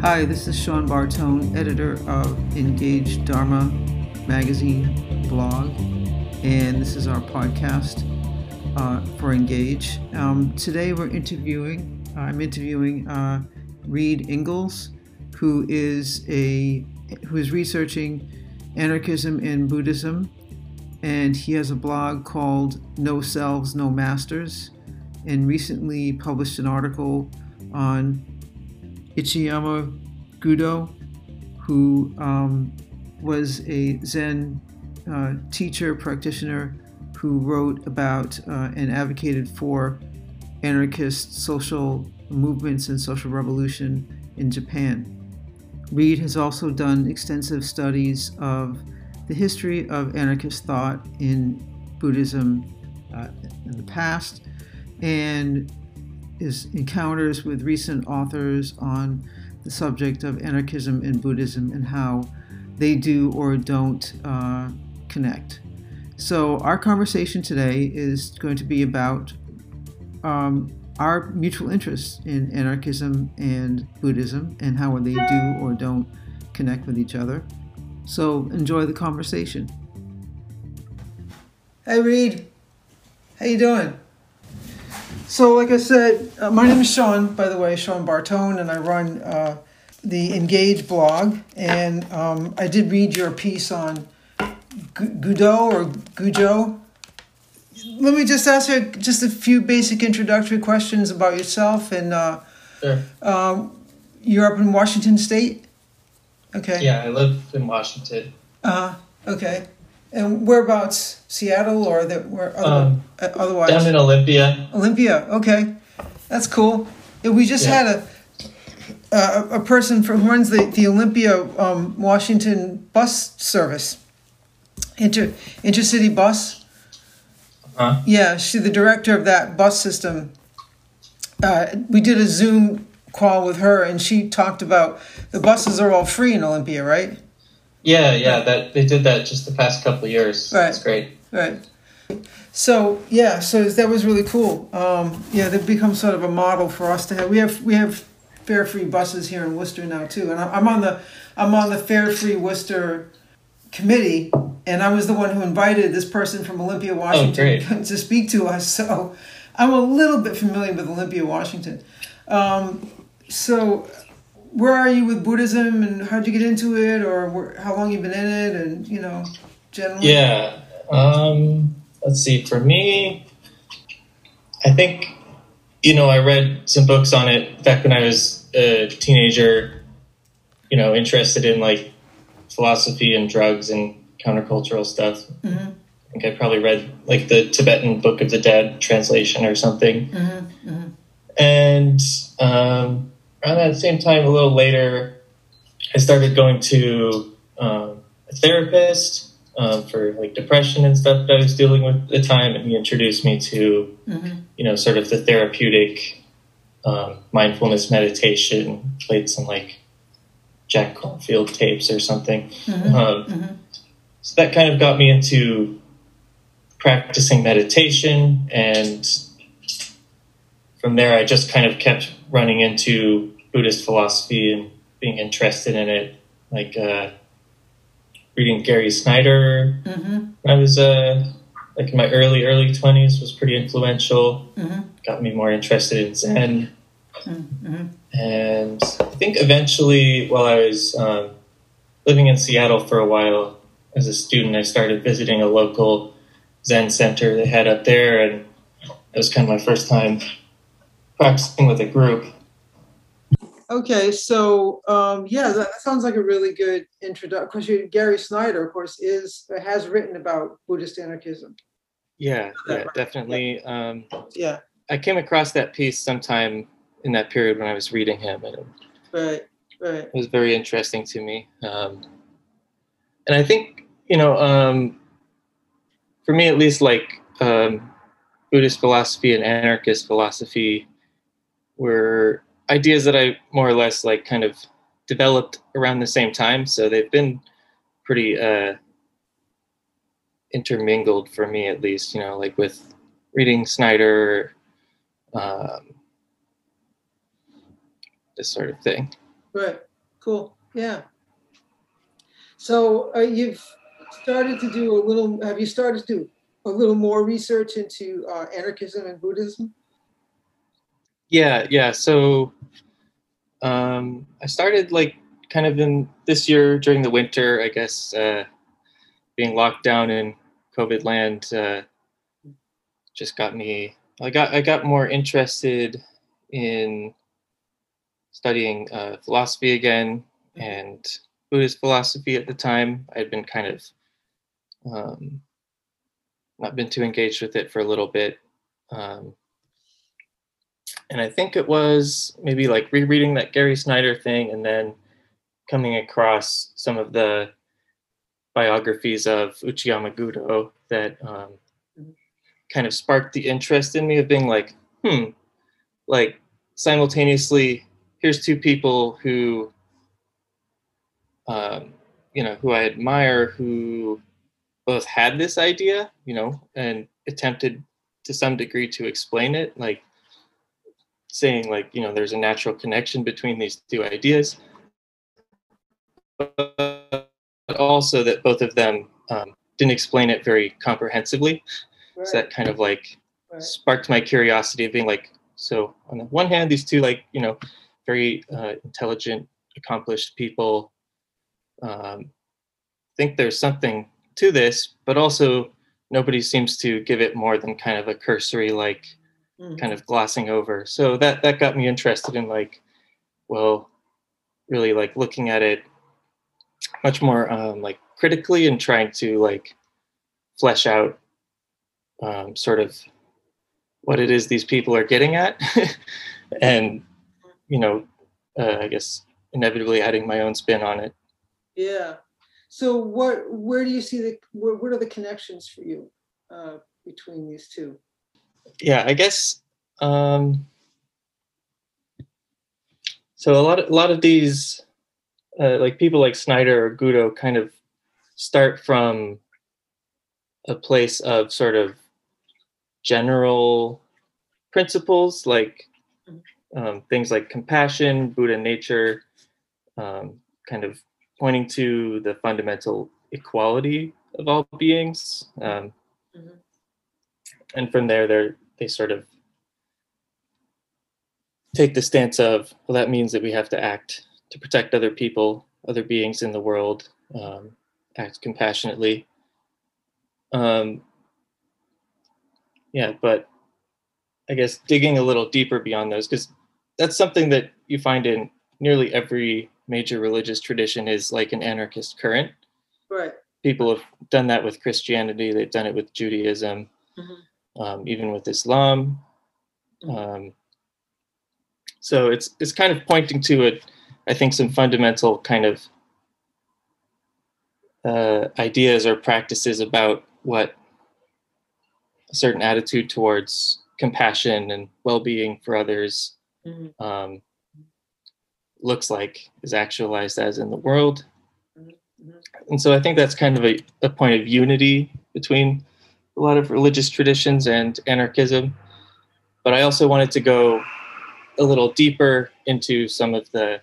Hi, this is Sean Bartone, editor of Engage Dharma magazine blog, and this is our podcast uh, for Engage. Um, today we're interviewing, I'm interviewing uh, Reed Ingalls, who is a who is researching anarchism and Buddhism, and he has a blog called No Selves, No Masters, and recently published an article on Uchiyama Gudo, who um, was a Zen uh, teacher, practitioner, who wrote about uh, and advocated for anarchist social movements and social revolution in Japan. Reed has also done extensive studies of the history of anarchist thought in Buddhism uh, in the past and his encounters with recent authors on the subject of anarchism and Buddhism and how they do or don't uh, connect. So, our conversation today is going to be about um, our mutual interests in anarchism and Buddhism and how they do or don't connect with each other. So, enjoy the conversation. Hey, Reed. How you doing? So, like I said, uh, my name is Sean, by the way, Sean Bartone, and I run uh, the Engage blog. And um, I did read your piece on Gudo or Gujo. Let me just ask you just a few basic introductory questions about yourself. And uh, Sure. um, you're up in Washington State? Okay. Yeah, I live in Washington. Uh, okay. And whereabouts? Seattle or the, where Um, uh, otherwise? Down in Olympia. Olympia. Okay, that's cool. Yeah, we just Yeah. had a a, a person from, who runs the the Olympia um, Washington bus service, inter intercity bus. Huh? Yeah, she's the director of that bus system. Uh, we did a Zoom call with her, and she talked about the buses are all free in Olympia, right? Yeah, yeah. That they did that just the past couple of years. Right. It's great. Right. So yeah, so that was really cool. Um, yeah, they've become sort of a model for us to have. We have we have fare free buses here in Worcester now too, and I'm on the I'm on the fare free Worcester committee, and I was the one who invited this person from Olympia, Washington, to speak to us. So I'm a little bit familiar with Olympia, Washington. Um, so where are you with Buddhism, and how'd you get into it, or where, how long you've been in it, and you know, generally. Yeah. Um, let's see. For me, I think you know I read some books on it back when I was a teenager. You know, interested in like philosophy and drugs and countercultural stuff. Mhm. I think I probably read like the Tibetan Book of the Dead translation or something. Mm-hmm. And um, around that same time, a little later, I started going to um, a therapist um, for like depression and stuff that I was dealing with at the time, and he introduced me to Mm-hmm. you know sort of the therapeutic um, mindfulness meditation. Played some like Jack Kornfield tapes or something. Mhm. Um, Mhm. so that kind of got me into practicing meditation and from there i just kind of kept running into buddhist philosophy and being interested in it like uh, reading gary snyder Mhm. i was uh, like in my early early 20s was pretty influential Mhm. got me more interested in zen Mhm. and I think eventually, while I was um, living in Seattle for a while as a student, I started visiting a local Zen center they had up there, and it was kind of my first time practicing with a group. Okay, so um, yeah, that, that sounds like a really good introduction. Because Gary Snyder, of course, is has written about Buddhist anarchism. Yeah, yeah, definitely. Um, Yeah, I came across that piece sometime in that period when I was reading him, and it right, right. was very interesting to me. Um, and I think, you know, um, for me at least, like um, Buddhist philosophy and anarchist philosophy were ideas that I more or less like kind of developed around the same time. So they've been pretty uh, intermingled for me, at least, you know, like with reading Snyder, um, this sort of thing. Right, Cool. Yeah. So uh, you've started to do a little. Have you started to do a little more research into uh, anarchism and Buddhism? Yeah, yeah. So um, I started like kind of in this year during the winter, I guess, uh, being locked down in COVID land uh, just got me. I got I got more interested in studying uh, philosophy again and Buddhist philosophy at the time. I'd been kind of um, not been too engaged with it for a little bit. Um, and I think it was maybe like rereading that Gary Snyder thing and then coming across some of the biographies of Uchiyama Gudo that um, kind of sparked the interest in me of being like, hmm, like simultaneously, here's two people who, um, you know, who I admire, who both had this idea, you know, and attempted to some degree to explain it, like saying like, you know, there's a natural connection between these two ideas, but also that both of them um, didn't explain it very comprehensively. Right. So that kind of like right. sparked my curiosity of being like, so on the one hand, these two like, you know, very uh, intelligent, accomplished people um, think there's something to this, but also nobody seems to give it more than kind of a cursory like mm-hmm. kind of glossing over. So that that got me interested in like, well, really like looking at it much more um, like critically and trying to like flesh out um, sort of what it is these people are getting at and you know uh, i guess inevitably adding my own spin on it yeah so what where do you see the where, what are the connections for you uh, between these two yeah i guess um so a lot of a lot of these uh, like people like Snyder or Gudo kind of start from a place of sort of general principles like um, things like compassion, Buddha nature, um, kind of pointing to the fundamental equality of all beings. Um, mm-hmm. And from there, they they sort of take the stance of, well, that means that we have to act to protect other people, other beings in the world, um, act compassionately. Um, yeah, but I guess digging a little deeper beyond those, because that's something that you find in nearly every major religious tradition is like an anarchist current. Right. People have done that with Christianity. They've done it with Judaism, mm-hmm. Um, even with Islam. Mm-hmm. Um, so it's it's kind of pointing to it I think some fundamental kind of uh, ideas or practices about what a certain attitude towards compassion and well-being for others mm-hmm. um, looks like is actualized as in the world mm-hmm. and so i think that's kind of a, a point of unity between a lot of religious traditions and anarchism but i also wanted to go a little deeper into some of the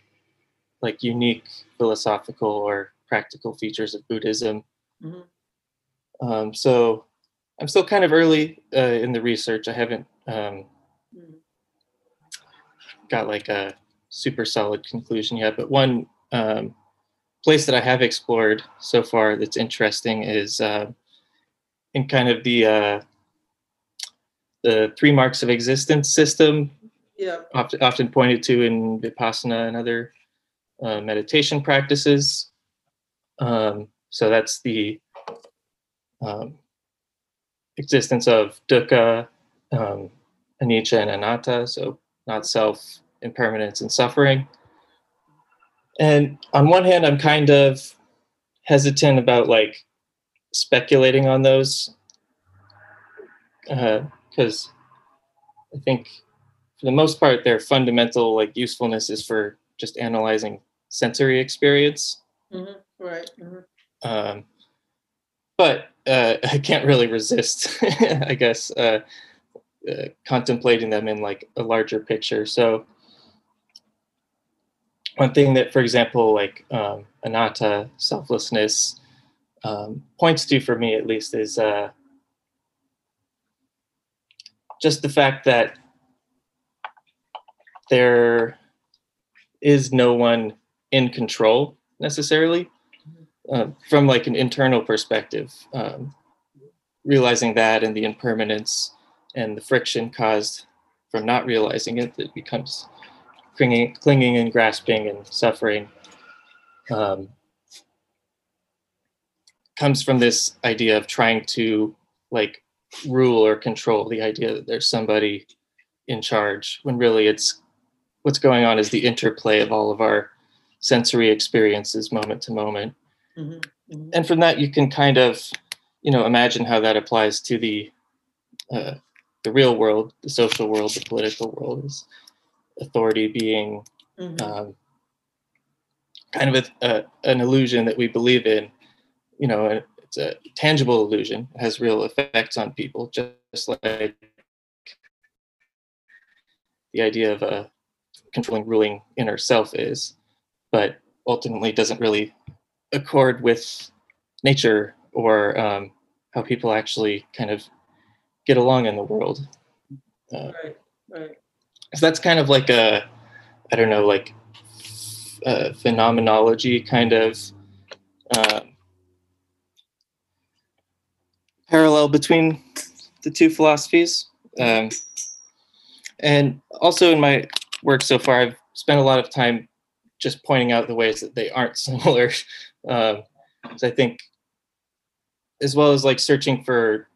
like unique philosophical or practical features of Buddhism. Mm-hmm. Um, so I'm still kind of early uh, in the research. I haven't um, mm-hmm. got like a super solid conclusion yet. But one um, place that I have explored so far that's interesting is uh, in kind of the uh, the three marks of existence system. Yeah. Often, often pointed to in Vipassana and other uh, meditation practices. Um, so that's the um, existence of dukkha, um, anicca, and anatta, so not self, impermanence, and suffering. And on one hand, I'm kind of hesitant about like speculating on those because uh, I think for the most part, their fundamental like usefulness is for just analyzing sensory experience. Mm-hmm. Right. Mm-hmm. Um, but uh, I can't really resist, I guess, uh, uh, contemplating them in like a larger picture. So one thing that, for example, like um, anatta, selflessness, um, points to for me at least is uh, just the fact that there is no one in control necessarily uh, from like an internal perspective um, realizing that and the impermanence and the friction caused from not realizing it that becomes clinging, clinging and grasping and suffering um, comes from this idea of trying to like rule or control the idea that there's somebody in charge when really it's what's going on is the interplay of all of our sensory experiences moment to moment mm-hmm. Mm-hmm. and from that you can kind of you know imagine how that applies to the uh, the real world the social world the political world is authority being mm-hmm. um, kind of a, a, an illusion that we believe in you know it's a tangible illusion. It has real effects on people just like the idea of a controlling ruling inner self is but ultimately doesn't really accord with nature or um, how people actually kind of get along in the world. Uh, right right. so that's kind of like a i don't know like a phenomenology kind of um, parallel between the two philosophies. Um, and also in my work so far, I've spent a lot of time just pointing out the ways that they aren't similar. Um, so I think, as well as like searching for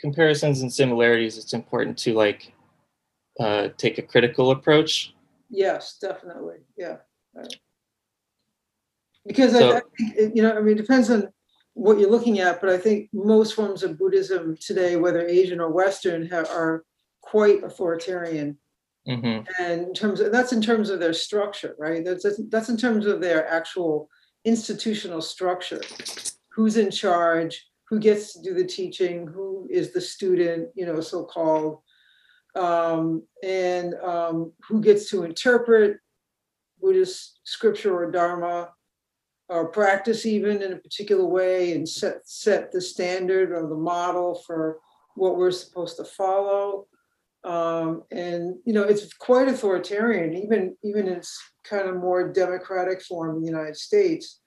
comparisons and similarities, it's important to like uh, take a critical approach. Yes, definitely. Yeah. Right. Because so, I, I think, you know, I mean, it depends on what you're looking at, but I think most forms of Buddhism today, whether Asian or Western, have, are quite authoritarian. Mm-hmm. And in terms of, that's in terms of their structure, right? That's, that's that's in terms of their actual institutional structure. Who's in charge? Who gets to do the teaching? Who is the student? You know, so called, um, and um, who gets to interpret Buddhist scripture or Dharma or practice even in a particular way and set set the standard or the model for what we're supposed to follow. Um, and you know, it's quite authoritarian, even even in its kind of more democratic form in the United States.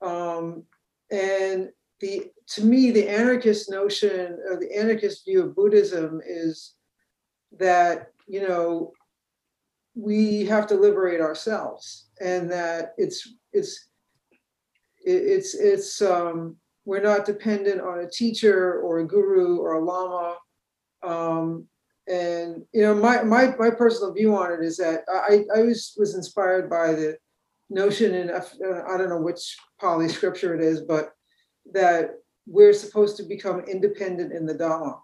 Um, and the to me, the anarchist notion or the anarchist view of Buddhism is that you know we have to liberate ourselves, and that it's it's it's it's um, we're not dependent on a teacher or a guru or a lama. Um, and you know, my, my my personal view on it is that I I was was inspired by the notion in I don't know which Pali scripture it is, but that we're supposed to become independent in the Dhamma,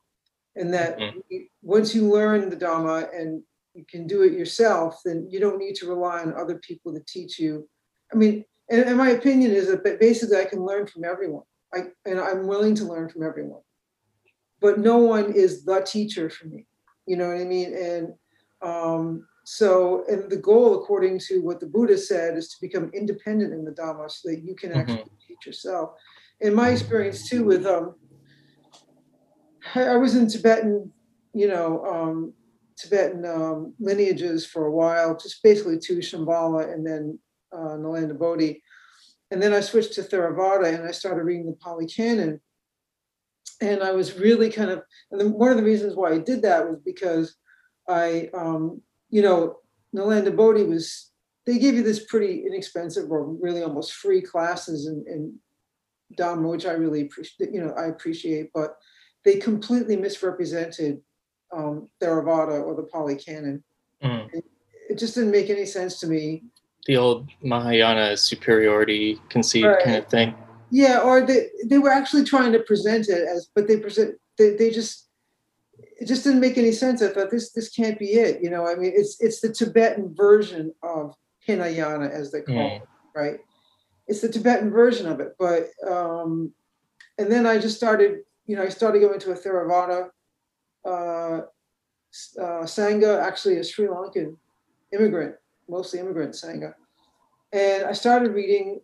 and that mm-hmm. once you learn the Dhamma and you can do it yourself, then you don't need to rely on other people to teach you. I mean, and, and my opinion is that basically I can learn from everyone. I, and I'm willing to learn from everyone. But no one is the teacher for me. You know what I mean? And um, so, and the goal, according to what the Buddha said, is to become independent in the Dhamma so that you can mm-hmm. actually teach yourself. In my experience too, with um, I was in Tibetan, you know, um, Tibetan um, lineages for a while, just basically to Shambhala and then uh, Nalandabodhi. And then I switched to Theravada and I started reading the Pali Canon. And I was really kind of, and then one of the reasons why I did that was because I, um, you know, Nalandabodhi was, they gave you this pretty inexpensive or really almost free classes in, in Dhamma, which I really appreciate, you know, I appreciate, but they completely misrepresented um, Theravada or the Pali Canon. Mm. It just didn't make any sense to me the old Mahayana superiority conceit right. kind of thing. Yeah, or they they were actually trying to present it as, but they present they, they just it just didn't make any sense. I thought this this can't be it. You know, I mean, it's it's the Tibetan version of Hinayana as they call mm. it, right? It's the Tibetan version of it. But um, and then I just started, you know, I started going to a Theravada uh, uh, Sangha, actually a Sri Lankan immigrant mostly immigrant Sangha. and I started reading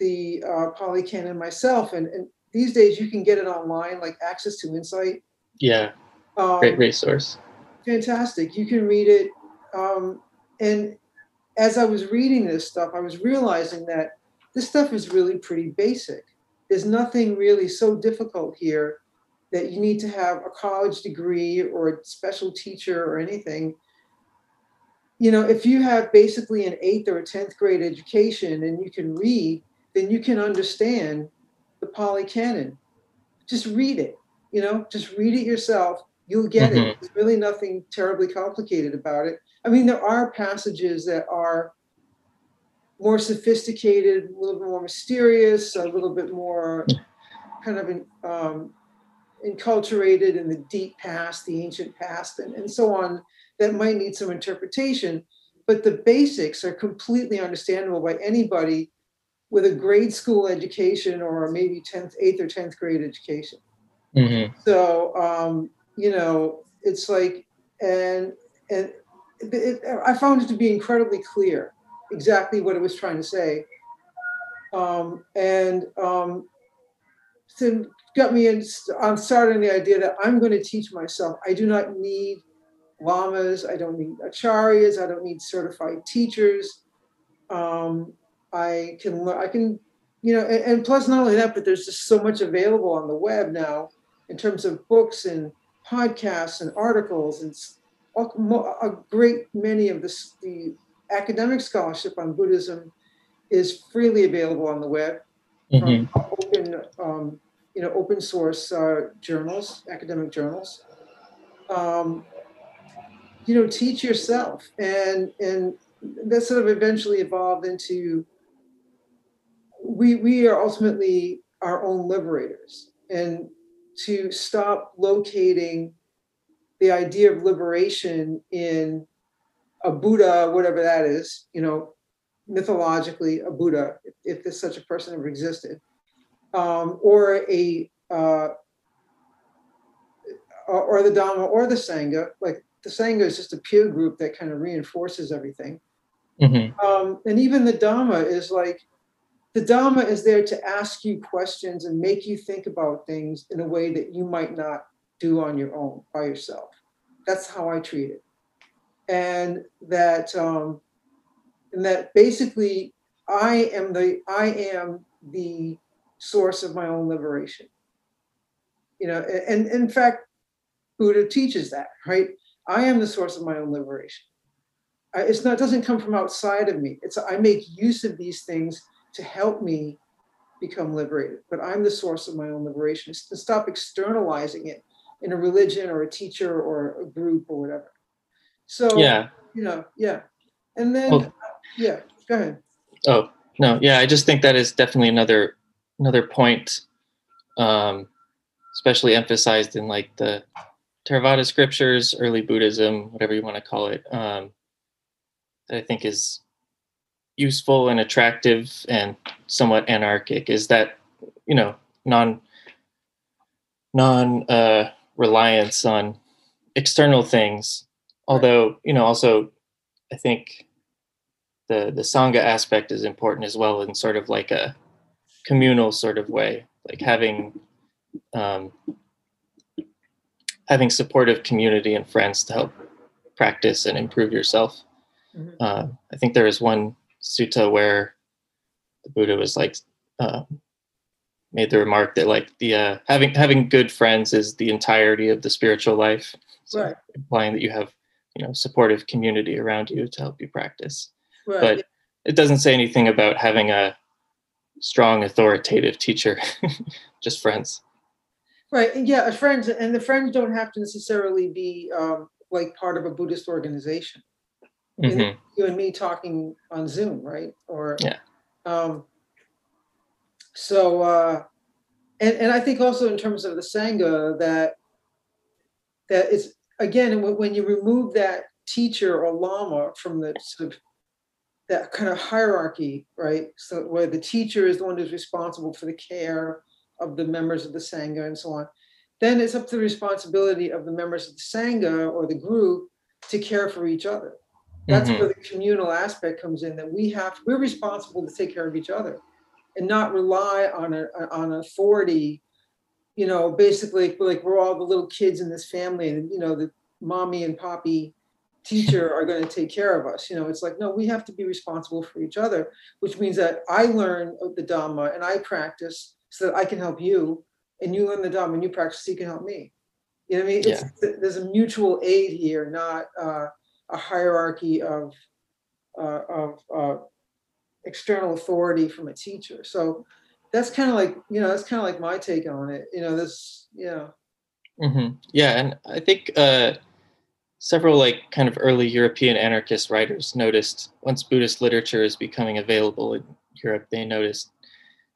the uh, Pali Canon myself. And, and these days you can get it online, like Access to Insight. Yeah, Um, great resource. fantastic. You can read it. Um, and as I was reading this stuff, I was realizing that this stuff is really pretty basic. There's nothing really so difficult here that you need to have a college degree or a special teacher or anything. You know, if you have basically an eighth or a 10th grade education and you can read, then you can understand the Pali Canon. Just read it, you know, just read it yourself. You'll get Mhm. it. There's really nothing terribly complicated about it. I mean, there are passages that are more sophisticated, a little bit more mysterious, a little bit more kind of um, enculturated in the deep past, the ancient past, and, and so on, that might need some interpretation. But the basics are completely understandable by anybody with a grade school education or maybe 10th, 8th or 10th grade education. hmm So, um, you know, it's like, and, and it, it, I found it to be incredibly clear exactly what it was trying to say. Um, and um, so got me in, I'm starting the idea that I'm going to teach myself. I do not need lamas. I don't need acharyas. I don't need certified teachers. Um, I can, I can, you know, and, and plus not only that, but there's just so much available on the web now in terms of books and podcasts and articles and a great many of this, the academic scholarship on Buddhism is freely available on the web hmm from open, um, you know, open source uh, journals, academic journals. Um, you know, teach yourself, and and that sort of eventually evolved into we we are ultimately our own liberators, and to stop locating the idea of liberation in a Buddha, whatever that is, you know, mythologically a Buddha, if, if there's such a person ever existed, um, or a uh, or, the Dhamma or the Sangha. Like the Sangha is just a peer group that kind of reinforces everything. hmm Um, and even the Dhamma is like the Dhamma is there to ask you questions and make you think about things in a way that you might not do on your own by yourself. That's how I treat it. And that um, and that basically I am the I am the source of my own liberation. You know, a- and, in fact, Buddha teaches that, right? I am the source of my own liberation. I, it's not it doesn't come from outside of me. It's I make use of these things to help me become liberated. But I'm the source of my own liberation. It's to stop externalizing it in a religion or a teacher or a group or whatever. So Yeah. you know, yeah. And then Well- yeah, go ahead. Oh no, yeah. I just think that is definitely another another point, um, especially emphasized in like the Theravada scriptures, early Buddhism, whatever you want to call it. Um, that I think is useful and attractive and somewhat anarchic. Is that you know non non uh, reliance on external things. Although you know also, I think the the sangha aspect is important as well in sort of like a communal sort of way like having um, having supportive community and friends to help practice and improve yourself Mhm. uh, i think there is one sutta where the buddha was like uh, made the remark that like the uh, having having good friends is the entirety of the spiritual life so Right. implying that you have you know supportive community around you to help you practice Right. but it doesn't say anything about having a strong authoritative teacher just friends Right. Yeah, friends and the friends don't have to necessarily be um, like part of a Buddhist organization. Mhm. You and me talking on Zoom, right? Or Yeah. Um, so uh, and and I think also in terms of the sangha that that is again when when you remove that teacher or lama from the sort of that kind of hierarchy, right? So where the teacher is the one who's responsible for the care of the members of the sangha and so on. Then it's up to the responsibility of the members of the sangha or the group to care for each other. That's Mhm. where the communal aspect comes in, that we have, we're responsible to take care of each other and not rely on a, on authority, you know, basically like we're all the little kids in this family and, you know, the mommy and poppy teacher are going to take care of us. You know, it's like, no, we have to be responsible for each other, which means that I learn the Dhamma and I practice so that I can help you and you learn the Dhamma and you practice so you can help me. You know what I mean? It's, There's a mutual aid here, not uh, a hierarchy of, uh, of uh, external authority from a teacher. So that's kind of like, you know, that's kind of like my take on it. You know, this, yeah. hmm Yeah, and I think uh, several like kind of early European anarchist writers noticed once Buddhist literature is becoming available in Europe, they noticed,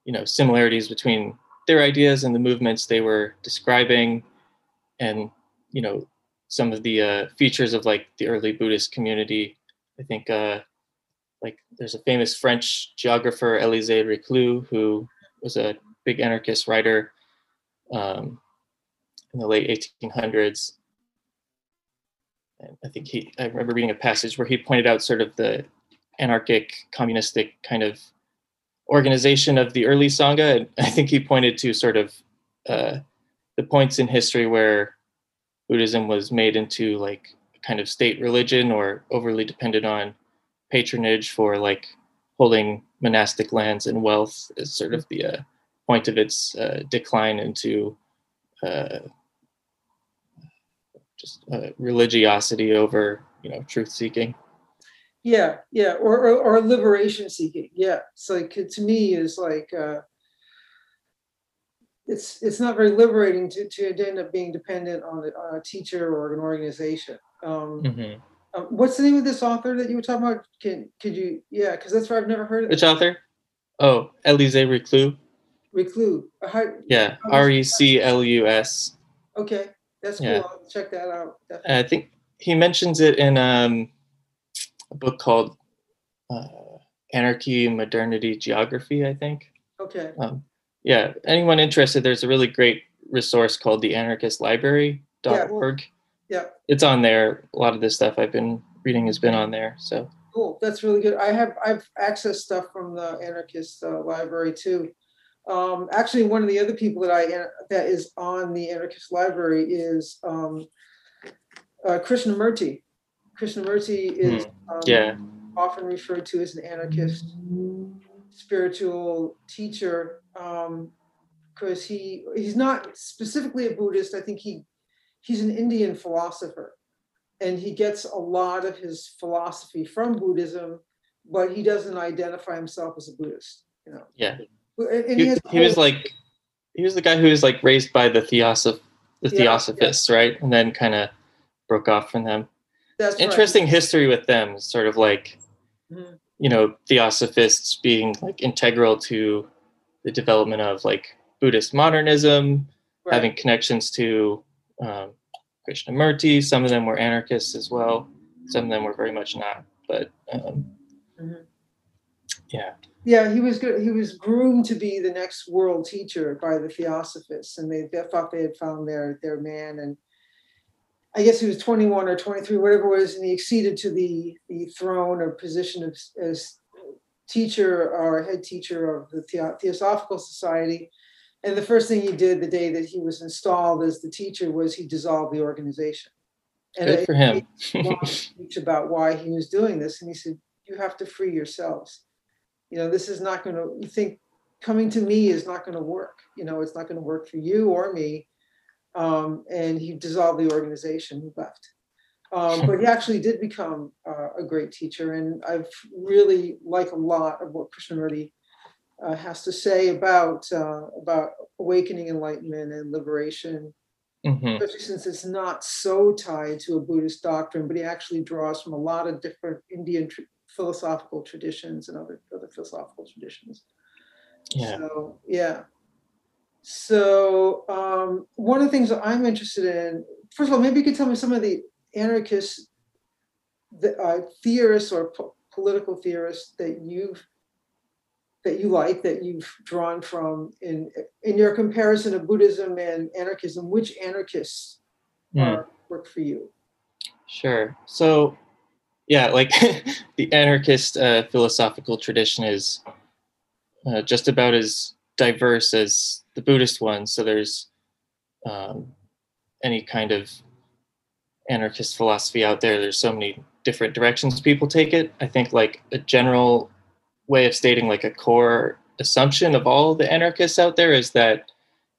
you know, similarities between their ideas and the movements they were describing, and you know, some of the uh, features of like the early Buddhist community. I think uh, like there's a famous French geographer Élisée Reclus who was a big anarchist writer um, in the late 1800s. And I think he, I remember reading a passage where he pointed out sort of the anarchic, communistic kind of organization of the early Sangha. And I think he pointed to sort of uh, the points in history where Buddhism was made into like a kind of state religion or overly dependent on patronage for like holding monastic lands and wealth is sort of the uh, point of its uh, decline into uh, just uh, religiosity over you know truth seeking Yeah, yeah, or, or, or liberation seeking. Yeah, it's like to me is like uh, it's it's not very liberating to to end up being dependent on a, on a teacher or an organization. Um, mm-hmm. uh, what's the name of this author that you were talking about? Can could you? Yeah, because that's where I've never heard of. which author oh Élisée Reclus Reclus. Uh, how- yeah r-e-c-l-u-s Okay, that's cool. Yeah. I'll check that out. definitely. i think he mentions it in um, a book called uh, anarchy modernity geography i think Okay, um, yeah anyone interested there's a really great resource called the anarchist library.org yeah, it's on there a lot of the stuff i've been reading has been on there so cool. That's really good. I have I've accessed stuff from the anarchist uh, library too. Um, actually, one of the other people that I that is on the anarchist library is um, uh, Krishnamurti. Krishnamurti is um, yeah. often referred to as an anarchist spiritual teacher because he he's not specifically a Buddhist. I think he he's an Indian philosopher, and he gets a lot of his philosophy from Buddhism, but he doesn't identify himself as a Buddhist. You know, yeah. And- he, has he was like he was the guy who was like raised by the theosoph the Yeah, theosophists right? And then kind of broke off from them that's right. interesting history with them sort of like Mhm. you know theosophists being like integral to the development of like buddhist modernism Right. having connections to um, krishnamurti some of them were anarchists as well some of them were very much not but um, Mhm. yeah Yeah, he was good. He was groomed to be the next world teacher by the Theosophists, and they, they thought they had found their their man. And I guess he was 21 or 23, whatever it was, and he acceded to the the throne or position of as teacher or head teacher of the Theosophical Society. And the first thing he did the day that he was installed as the teacher was he dissolved the organization. And good for him speech about why he was doing this, and he said, "You have to free yourselves. You know, this is not going to. You think coming to me is not going to work. You know, it's not going to work for you or me." Um, and he dissolved the organization. He left, um, but he actually did become uh, a great teacher, and I've really like a lot of what Krishnamurti uh, has to say about uh, about awakening, enlightenment, and liberation hmm especially since it's not so tied to a Buddhist doctrine, but he actually draws from a lot of different Indian tr- philosophical traditions and other other philosophical traditions. yeah So yeah. So um, one of the things that I'm interested in, first of all, maybe you could tell me some of the anarchist the, uh, theorists or po- political theorists that you've that you like that you've drawn from in in your comparison of Buddhism and anarchism. Which anarchists Mm. are, work for you? Sure. So yeah, like the anarchist uh, philosophical tradition is uh, just about as diverse as the Buddhist one. So there's um, any kind of anarchist philosophy out there. There's so many different directions people take it. I think like a general way of stating like a core assumption of all the anarchists out there is that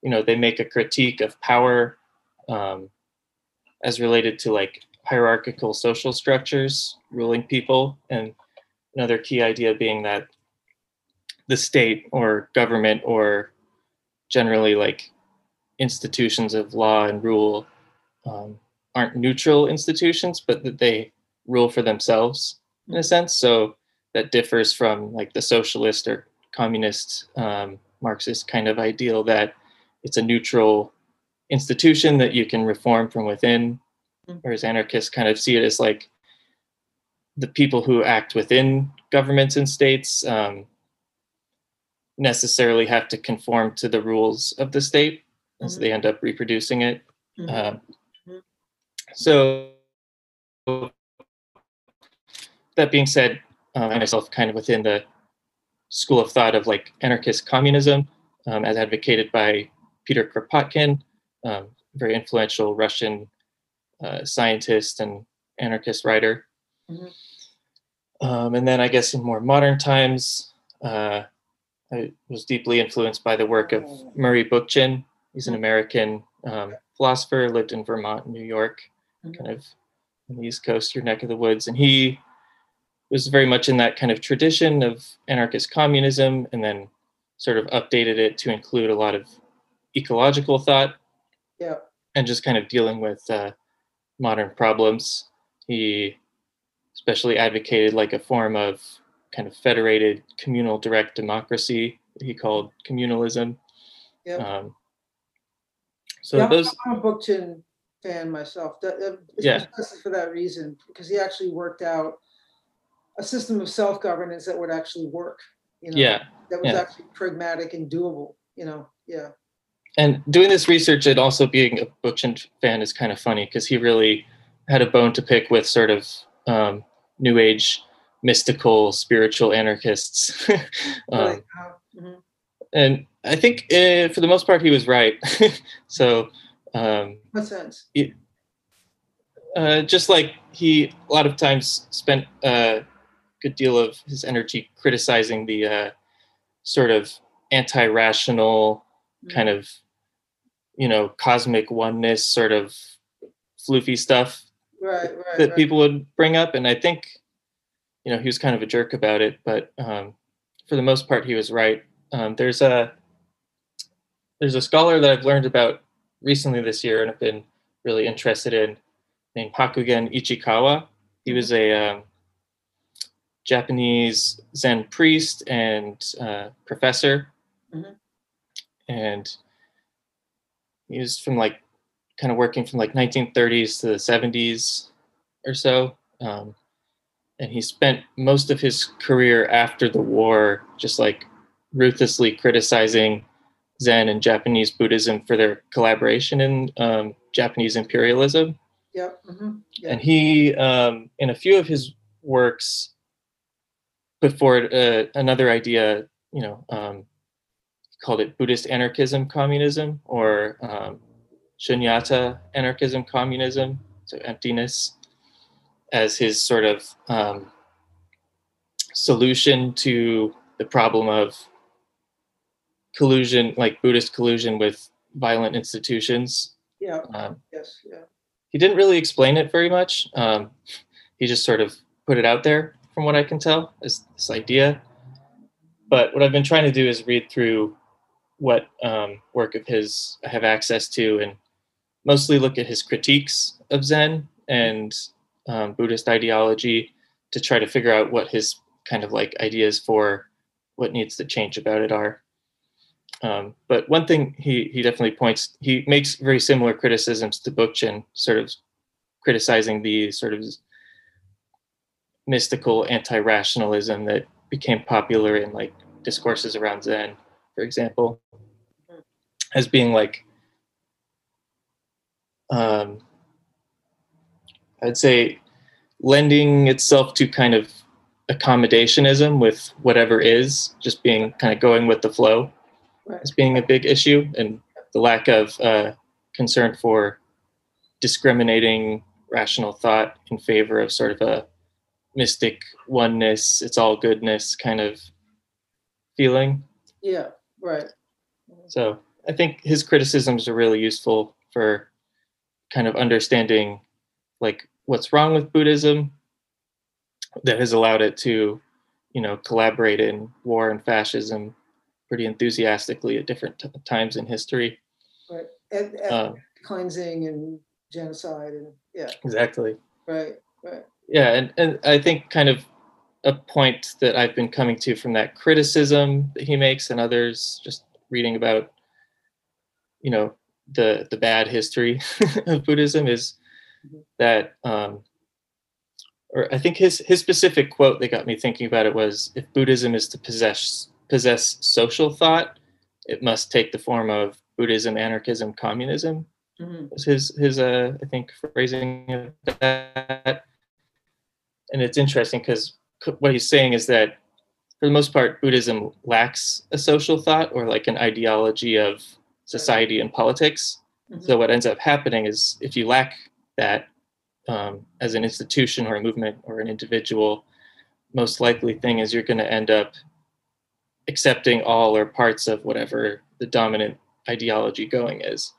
you know they make a critique of power um, as related to like hierarchical social structures ruling people and another key idea being that the state or government or generally like institutions of law and rule um, aren't neutral institutions but that they rule for themselves in a sense. So that differs from like the socialist or communist um, marxist kind of ideal that it's a neutral institution that you can reform from within whereas anarchists kind of see it as like the people who act within governments and states um, necessarily have to conform to the rules of the state, and so they end up reproducing it. Um, so that being said, um, myself kind of within the school of thought of like anarchist communism, um, as advocated by Peter Kropotkin, um, very influential Russian uh, scientist and anarchist writer. Mm-hmm. Um, and then I guess in more modern times, uh, I was deeply influenced by the work of Murray Bookchin. He's an American um, philosopher, lived in Vermont, New York, mm-hmm. kind of on the East Coast, your neck of the woods. And he was very much in that kind of tradition of anarchist communism and then sort of updated it to include a lot of ecological thought. Yeah. And just kind of dealing with uh, modern problems. He especially advocated like a form of kind of federated communal direct democracy that he called communalism. Yeah. Um, so yeah, those. I'm a Bookchin fan myself. That, yeah. for that reason, because he actually worked out a system of self-governance that would actually work. You know, yeah. That was yeah. actually pragmatic and doable. You know. Yeah and doing this research and also being a Bookchin fan is kind of funny because he really had a bone to pick with sort of um, new age mystical spiritual anarchists. Um, mm-hmm. and i think uh, for the most part he was right. So um, what sense? he, uh, just like he a lot of times spent a good deal of his energy criticizing the uh, sort of anti-rational kind of you know cosmic oneness sort of floofy stuff right, right, that right. people would bring up. And i think you know he was kind of a jerk about it but um, for the most part he was right. Um, there's a there's a scholar that i've learned about recently this year and i've been really interested in named hakugen ichikawa. He was a um, japanese zen priest and uh, professor. Mm-hmm. And he was from like kind of working from like 1930s to the 70s or so. Um, and he spent most of his career after the war just like ruthlessly criticizing zen and japanese buddhism for their collaboration in um, japanese imperialism yeah. Mm-hmm. yeah. and he um, in a few of his works put forward uh, another idea you know um, called it Buddhist anarchism communism or um, shunyata anarchism communism, so emptiness, as his sort of um, solution to the problem of collusion, like Buddhist collusion with violent institutions. Yeah. Um, yes. Yeah. He didn't really explain it very much. Um, he just sort of put it out there, from what I can tell, as this idea. But what I've been trying to do is read through what um, work of his I have access to and mostly look at his critiques of Zen and um, Buddhist ideology to try to figure out what his kind of like ideas for what needs to change about it are. Um, but one thing he, he definitely points, he makes very similar criticisms to Bookchin, sort of criticizing the sort of mystical anti-rationalism that became popular in like discourses around Zen for example, as being like, um, I'd say lending itself to kind of accommodationism with whatever is, just being kind of going with the flow Right. as being a big issue, and the lack of uh, concern for discriminating rational thought in favor of sort of a mystic oneness, it's all goodness kind of feeling. Yeah, right. So I think his criticisms are really useful for kind of understanding like what's wrong with Buddhism that has allowed it to, you know, collaborate in war and fascism pretty enthusiastically at different t- times in history. Right. And, and Um, cleansing and genocide and yeah, exactly. right, right. Yeah, and, and I think kind of a point that I've been coming to from that criticism that he makes and others just reading about, you know, the the bad history of Buddhism is. That um or I think his his specific quote that got me thinking about it was if Buddhism is to possess possess social thought, it must take the form of Buddhism, anarchism, communism Mhm. was his his uh I think phrasing of that. And it's interesting because what he's saying is that for the most part, Buddhism lacks a social thought or like an ideology of society and politics. Mhm. So what ends up happening is if you lack that um, as an institution or a movement or an individual, most likely thing is you're going to end up accepting all or parts of whatever the dominant ideology going is.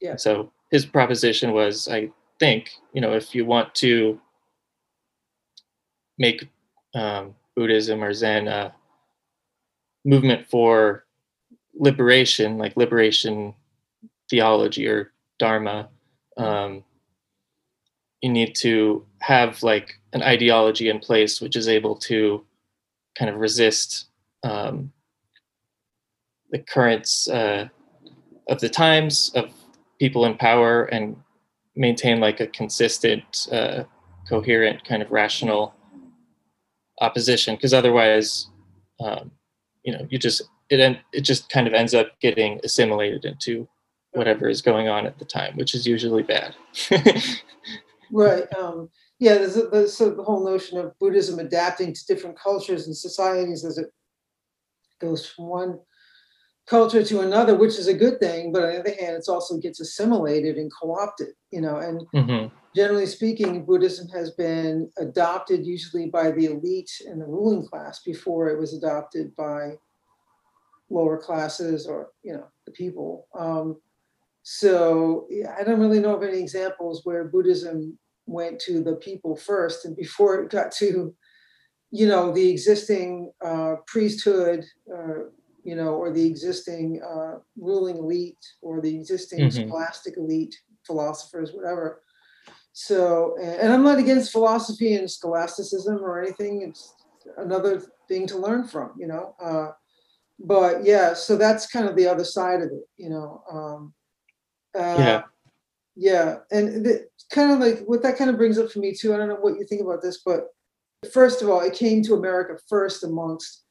Yeah. So his proposition was, I think, you know, if you want to make um, Buddhism or Zen a movement for liberation, like liberation theology or Dharma, um, you need to have like an ideology in place which is able to kind of resist um, the currents uh, of the times of people in power and maintain like a consistent uh, coherent kind of rational opposition. Because otherwise um, you know you just it it just kind of ends up getting assimilated into whatever is going on at the time which is usually bad Right. Um, yeah, there's, a, there's sort of the whole notion of Buddhism adapting to different cultures and societies as it goes from one culture to another, which is a good thing. But on the other hand, it also gets assimilated and co-opted, you know, and Mhm. generally speaking, Buddhism has been adopted usually by the elite and the ruling class before it was adopted by lower classes or you know the people. Um, so I don't really know of any examples where Buddhism went to the people first, and before it got to you know the existing uh, priesthood, uh, you know, or the existing uh, ruling elite, or the existing Mhm. scholastic elite, philosophers, whatever. So, and and I'm not against philosophy and scholasticism or anything. It's another thing to learn from, you know. Uh, but yeah, so that's kind of the other side of it, you know. Um, uh, Yeah. Yeah, and the, kind of like what that kind of brings up for me too. I don't know what you think about this, but first of all, it came to America first amongst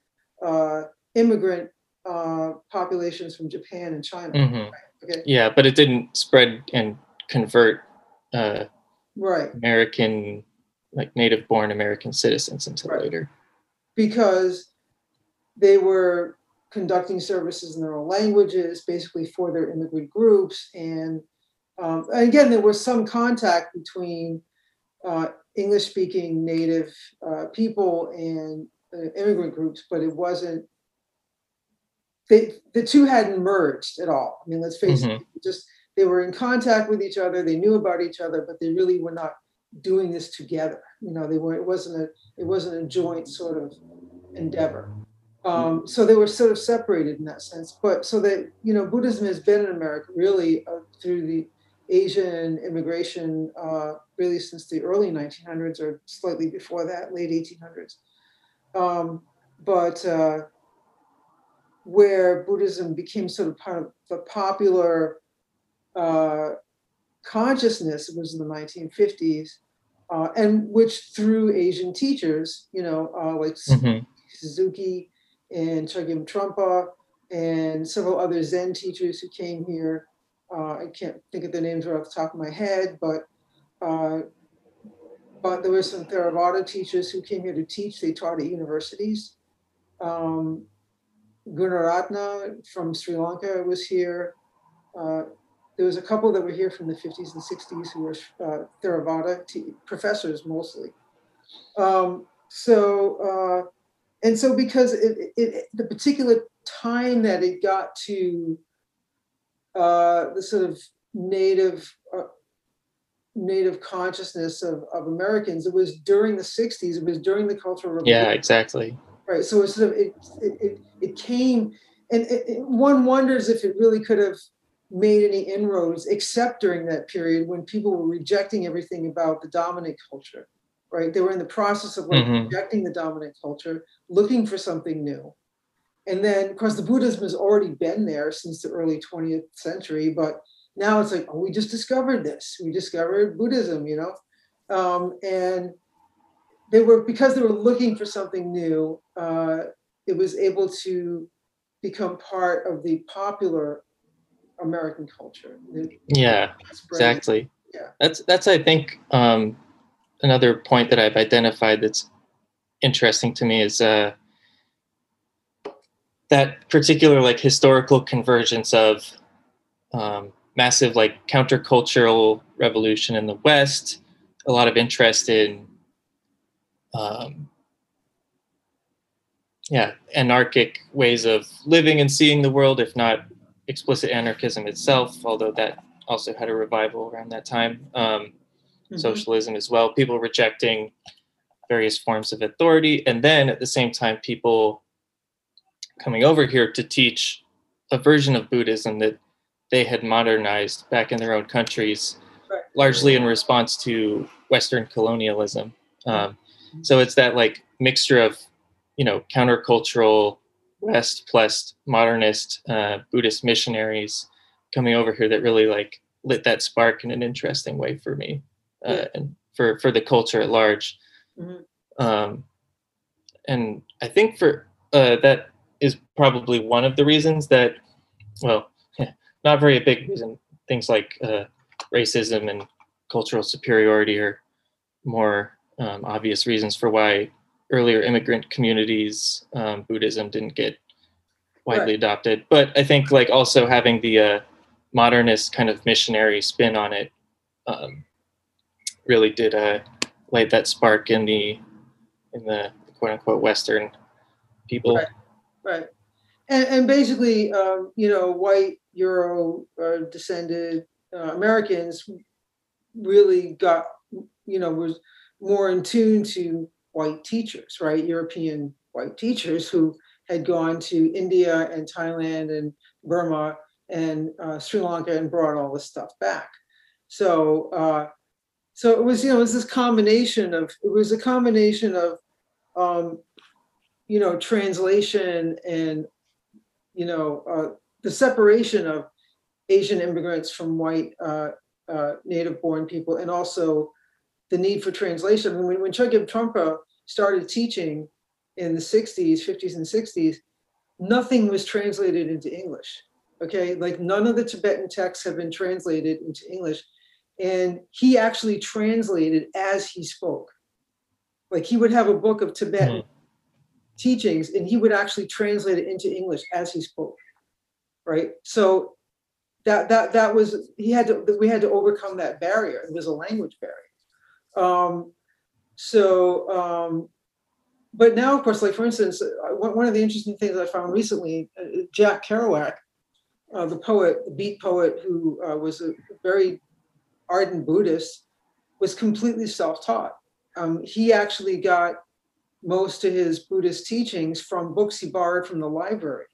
uh, immigrant uh, populations from Japan and China. Mhm. Okay, yeah but it didn't spread and convert uh, right. american like native born american citizens until Right. later because they were conducting services in their own languages, basically for their immigrant groups. And, um, again, there was some contact between uh, English speaking native uh, people and uh, immigrant groups, but it wasn't. They, the two hadn't merged at all. I mean, let's face it, just they were in contact with each other, they knew about each other, but they really were not doing this together. You know, they were. It wasn't a. It wasn't a joint sort of endeavor. Um, so they were sort of separated in that sense. But so that you know, Buddhism has been in America really uh, through the Asian immigration, uh, really since the early 1900s or slightly before that, late 1800s. Um, but uh, where Buddhism became sort of part of the popular uh, consciousness was in the 1950s, uh, and which through Asian teachers, you know, uh, like Mhm. Suzuki and Chogyam Trungpa and several other Zen teachers who came here. Uh, I can't think of the names right off the top of my head, but uh, but there were some Theravada teachers who came here to teach. They taught at universities. Um, Gunaratana from Sri Lanka was here. Uh, there was a couple that were here from the 50s and 60s who were uh, Theravada professors mostly. Um, so, uh, and so because it, it, the particular time that it got to uh, the sort of native uh, native consciousness of, of Americans, it was during the 60s, it was during the Cultural Revolution. Yeah, exactly. Right. So it sort of it it, it, it came and it, it, one wonders if it really could have made any inroads except during that period when people were rejecting everything about the dominant culture right they were in the process of like Mhm. rejecting the dominant culture looking for something new and then of course the buddhism has already been there since the early 20th century but now it's like oh we just discovered this we discovered buddhism you know um, and they were because they were looking for something new uh, it was able to become part of the popular American culture. Yeah, exactly. Yeah. That's that's I think um, another point that I've identified that's interesting to me is uh, that particular like historical convergence of um, massive like countercultural revolution in the West, a lot of interest in um, yeah anarchic ways of living and seeing the world, if not explicit anarchism itself, although that also had a revival around that time. Um, Mhm. Socialism as well, people rejecting various forms of authority, and then at the same time, people coming over here to teach a version of Buddhism that they had modernized back in their own countries, Right. largely in response to Western colonialism. Um, so it's that like mixture of, you know, countercultural West plus modernist uh, Buddhist missionaries coming over here that really like lit that spark in an interesting way for me uh, and for for the culture at large. Mhm. Um, and I think for uh, that is probably one of the reasons that, well, not very a big reason. Things like uh, racism and cultural superiority are more um, obvious reasons for why earlier immigrant communities um, Buddhism didn't get widely Right. adopted. But I think like also having the uh, modernist kind of missionary spin on it um, really did uh, light that spark in the in the quote unquote Western people. Right. Right. And, and basically, um, you know, white Euro uh, descended uh, Americans really got, you know, was more in tune to white teachers, right? European white teachers who had gone to India and Thailand and Burma and uh, Sri Lanka and brought all this stuff back. So, uh, so it was, you know, it was this combination of, it was a combination of, um, you know, translation and, you know, uh, the separation of Asian immigrants from white uh, uh, native born people, and also the need for translation. When, when Chogyam Trungpa started teaching in the 60s, 50s, and 60s, nothing was translated into English. Okay, like none of the Tibetan texts have been translated into English. And he actually translated as he spoke. Like he would have a book of Tibetan teachings and he would actually translate it into English as he spoke. Right. So that that that was he had to we had to overcome that barrier. It was a language barrier. Um, so um, but now of course like for instance uh, one one of the interesting things I found recently uh, Jack Kerouac uh, the poet the beat poet who uh, was a very ardent Buddhist was completely self-taught. Um, he actually got most of his Buddhist teachings from books he borrowed from the library.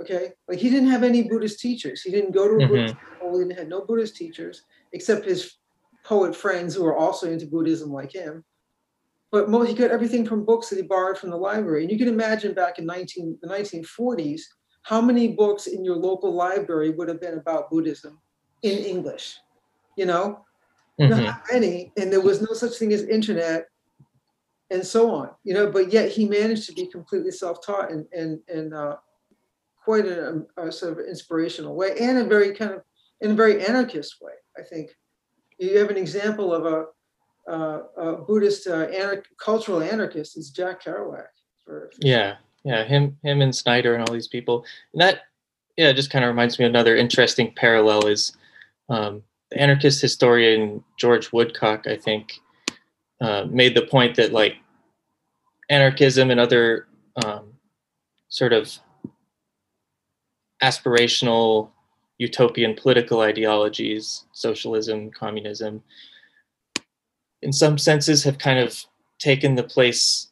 Okay, like he didn't have any Buddhist teachers. He didn't go to a Mhm. Buddhist school. He had no Buddhist teachers except his poet friends who were also into Buddhism like him. But most, he got everything from books that he borrowed from the library. And you can imagine back in 19, the 1940s, how many books in your local library would have been about Buddhism in English? You know, Mhm. not many, and there was no such thing as internet and so on, you know, but yet he managed to be completely self-taught and and and uh, quite a, a sort of inspirational way and a very kind of in a very anarchist way, I think. You have an example of a uh, uh, Buddhist uh, anarch- cultural anarchist is Jack Kerouac. For, yeah, yeah, him, him, and Snyder, and all these people. And that, yeah, just kind of reminds me of another interesting parallel is um, anarchist historian George Woodcock, I think, uh, made the point that like anarchism and other um, sort of aspirational utopian political ideologies, socialism, communism, in some senses have kind of taken the place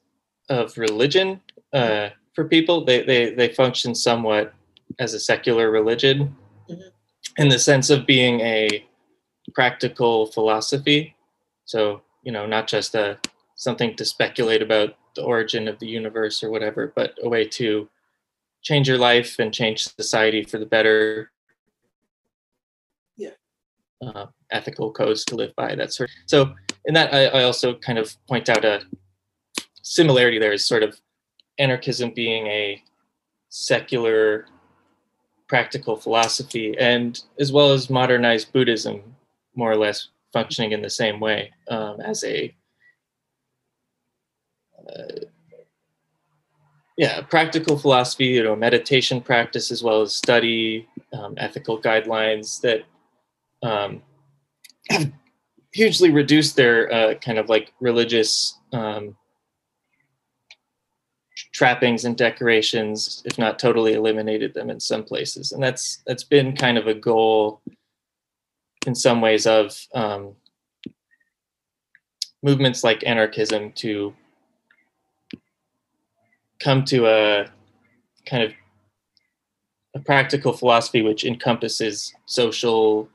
of religion uh, for people. They, they, they function somewhat as a secular religion mm-hmm. in the sense of being a practical philosophy. So, you know, not just a something to speculate about the origin of the universe or whatever, but a way to change your life and change society for the better. Yeah. Uh, ethical codes to live by. That sort. Of, so, in that, I, I also kind of point out a similarity there is sort of anarchism being a secular practical philosophy and as well as modernized buddhism more or less functioning in the same way um, as a uh, yeah practical philosophy you know meditation practice as well as study um, ethical guidelines that um, have hugely reduced their uh, kind of like religious um, trappings and decorations if not totally eliminated them in some places. And that's that's been kind of a goal in some ways of um, movements like anarchism to come to a kind of a practical philosophy which encompasses social,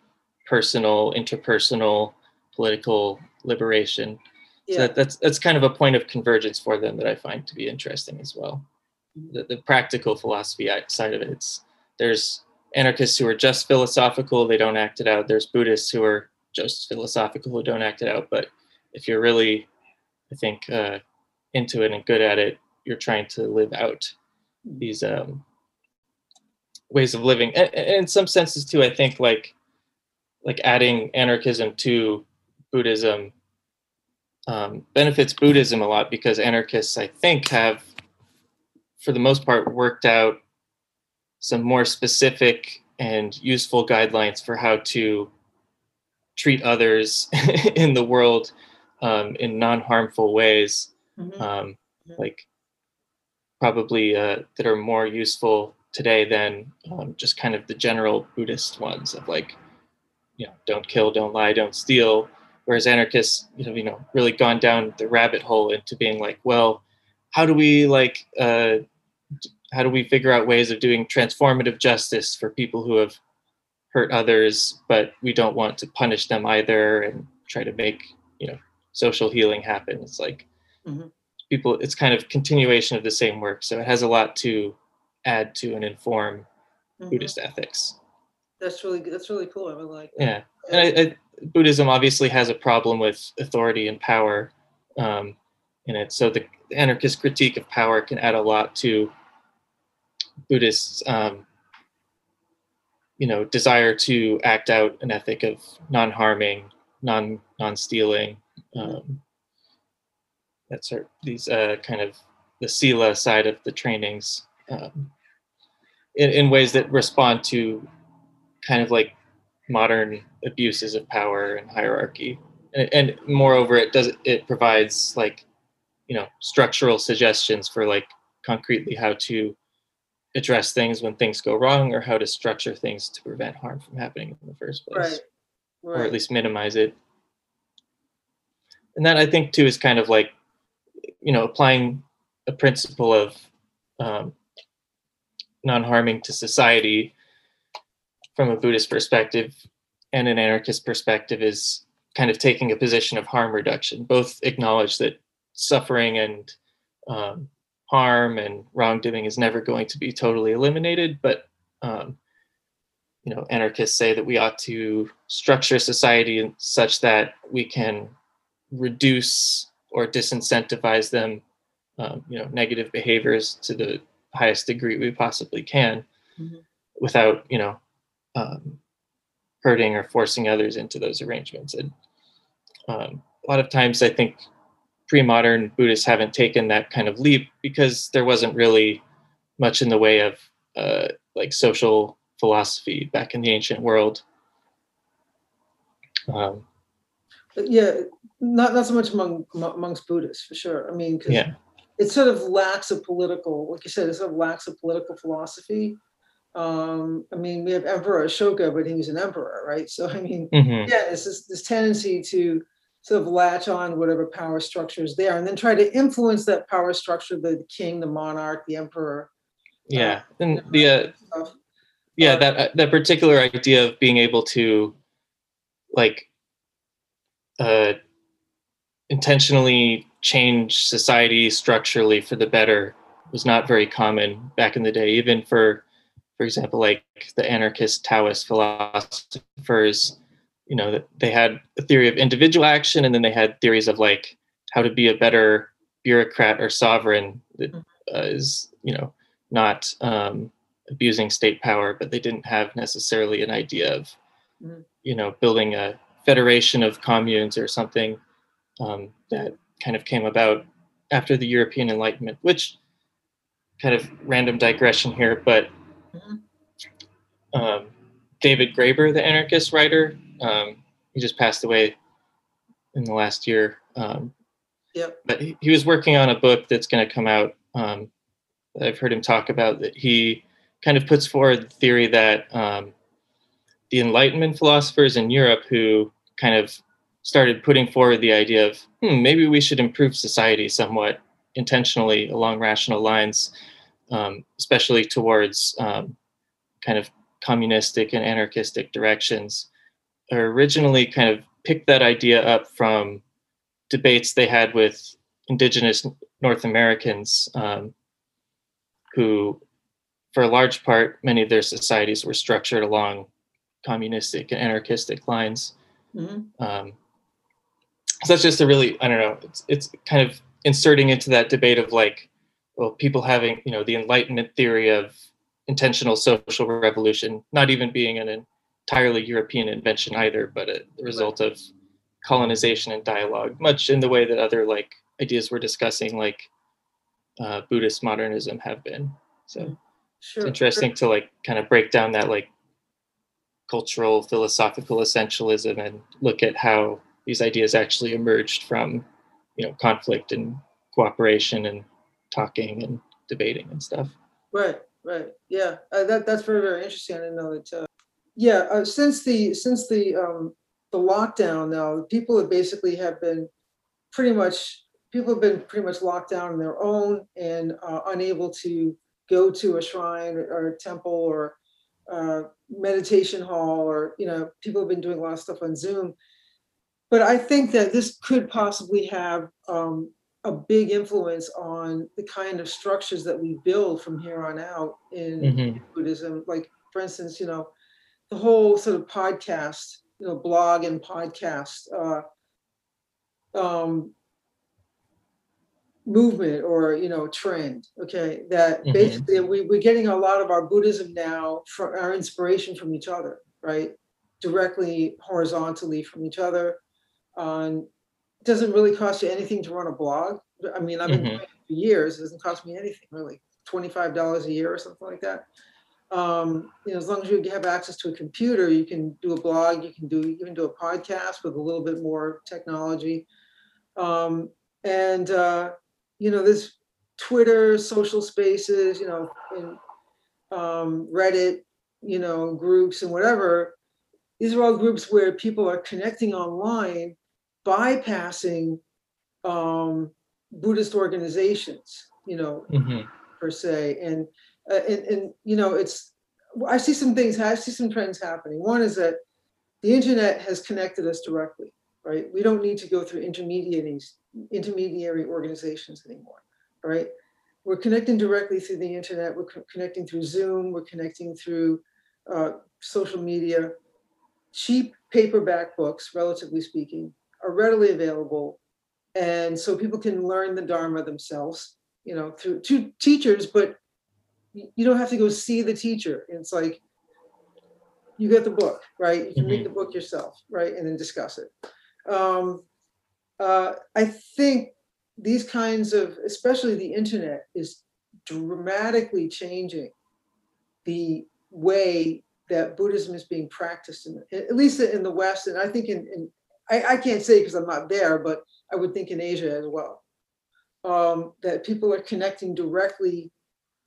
personal, interpersonal, political liberation. Yeah. So that, that's that's kind of a point of convergence for them that I find to be interesting as well. The, the practical philosophy side of it. It's there's anarchists who are just philosophical, they don't act it out. There's Buddhists who are just philosophical who don't act it out. But if you're really, I think, uh, into it and good at it, you're trying to live out these um, ways of living. And, and in some senses too, I think like like adding anarchism to Buddhism um, benefits Buddhism a lot because anarchists, I think, have for the most part worked out some more specific and useful guidelines for how to treat others in the world um, in non-harmful ways mm-hmm. Um, mm-hmm. like probably uh, that are more useful today than um, just kind of the general buddhist ones of like you know don't kill don't lie don't steal whereas anarchists you know, you know really gone down the rabbit hole into being like well how do we like uh, how do we figure out ways of doing transformative justice for people who have hurt others but we don't want to punish them either and try to make you know social healing happen it's like mm-hmm. people it's kind of continuation of the same work so it has a lot to add to and inform mm-hmm. buddhist ethics that's really that's really cool i would like that. yeah and I, I, buddhism obviously has a problem with authority and power um, in it so the anarchist critique of power can add a lot to Buddhists, um, you know, desire to act out an ethic of non-harming, non non-stealing. Um, that's our, these uh, kind of the sila side of the trainings um, in, in ways that respond to kind of like modern abuses of power and hierarchy. And, and moreover, it does it provides like you know structural suggestions for like concretely how to address things when things go wrong or how to structure things to prevent harm from happening in the first place right. Right. or at least minimize it and that i think too is kind of like you know applying a principle of um, non-harming to society from a buddhist perspective and an anarchist perspective is kind of taking a position of harm reduction both acknowledge that suffering and um, harm and wrongdoing is never going to be totally eliminated, but um, you know, anarchists say that we ought to structure society such that we can reduce or disincentivize them, um, you know, negative behaviors to the highest degree we possibly can, mm-hmm. without you know, um, hurting or forcing others into those arrangements. And um, a lot of times I think pre-modern Buddhists haven't taken that kind of leap because there wasn't really much in the way of uh, like social philosophy back in the ancient world. Um, yeah, not not so much among amongst Buddhists for sure. I mean, yeah, it sort of lacks a political, like you said, it sort of lacks a political philosophy. Um, I mean, we have Emperor Ashoka, but he was an emperor, right? So I mean, mhm, yeah, it's this, this tendency to sort of latch on whatever power structure is there, and then try to influence that power structure, the king, the monarch, the emperor. yeah, and the uh, Stuff. yeah Uh, that uh, that particular idea of being able to like uh, intentionally change society structurally for the better was not very common back in the day even for for example like the anarchist taoist philosophers you know that they had a theory of individual action and then they had theories of like how to be a better bureaucrat or sovereign that uh, is you know not um, abusing state power but they didn't have necessarily an idea of Mhm. you know building a federation of communes or something um, that kind of came about after the European Enlightenment, which kind of random digression here, but um, David Graeber, the anarchist writer, um, he just passed away in the last year. Um, Yep. but he, he was working on a book that's going to come out. Um, that I've heard him talk about that he kind of puts forward the theory that um, the Enlightenment philosophers in Europe who kind of started putting forward the idea of hmm, maybe we should improve society somewhat intentionally along rational lines, um, especially towards um, kind of communistic and anarchistic directions, originally kind of picked that idea up from debates they had with indigenous North Americans um, who, for a large part, many of their societies were structured along communistic and anarchistic lines. Mhm. Um, so that's just a really, I don't know, it's, it's kind of inserting into that debate of like, well, people having, you know, the Enlightenment theory of intentional social revolution, not even being an entirely European invention either, but a the result of colonization and dialogue, much in the way that other like ideas we're discussing, like uh, Buddhist modernism, have been. So Sure. it's interesting to like kind of break down that like cultural philosophical essentialism and look at how these ideas actually emerged from you know conflict and cooperation and talking and debating and stuff Right, right. Yeah, uh, that that's very very interesting. I didn't know that. Uh, yeah, uh, since the since the um, the lockdown now, people have basically have been pretty much people have been pretty much locked down on their own and uh, unable to go to a shrine or, or a temple or uh, meditation hall or you know people have been doing a lot of stuff on Zoom. But I think that this could possibly have um, a big influence on the kind of structures that we build from here on out in Mhm. Buddhism. Like, for instance, you know, the whole sort of podcast, you know, blog and podcast uh, um, movement or, you know, trend, okay, that Mhm. basically we, we're getting a lot of our Buddhism now from our inspiration from each other, right? Directly, horizontally from each other. Um, it doesn't really cost you anything to run a blog. I mean, I've been Mhm. doing it for years. It doesn't cost me anything really, twenty-five dollars a year or something like that. Um, you know, as long as you have access to a computer, you can do a blog, you can do, can do a podcast with a little bit more technology. Um, and, uh, you know, there's Twitter, social spaces, you know, and um, Reddit, you know, groups and whatever. These are all groups where people are connecting online, bypassing um, Buddhist organizations, you know, Mhm. per se. And, uh, and, and, you know, it's, I see some things, I see some trends happening. One is that the internet has connected us directly, right? We don't need to go through intermediaries, intermediary organizations anymore, right? We're connecting directly through the internet. We're co- connecting through Zoom. We're connecting through uh, social media. Cheap paperback books, relatively speaking, are readily available, and so people can learn the Dharma themselves. You know, through two teachers, but you don't have to go see the teacher. It's like you get the book, right? You can read Mhm. the book yourself, right, and then discuss it. Um, uh, I think these kinds of, especially the internet, is dramatically changing the way that Buddhism is being practiced, in, at least in the West, and I think in, in I, I can't say because I'm not there, but I would think in Asia as well. Um, that people are connecting directly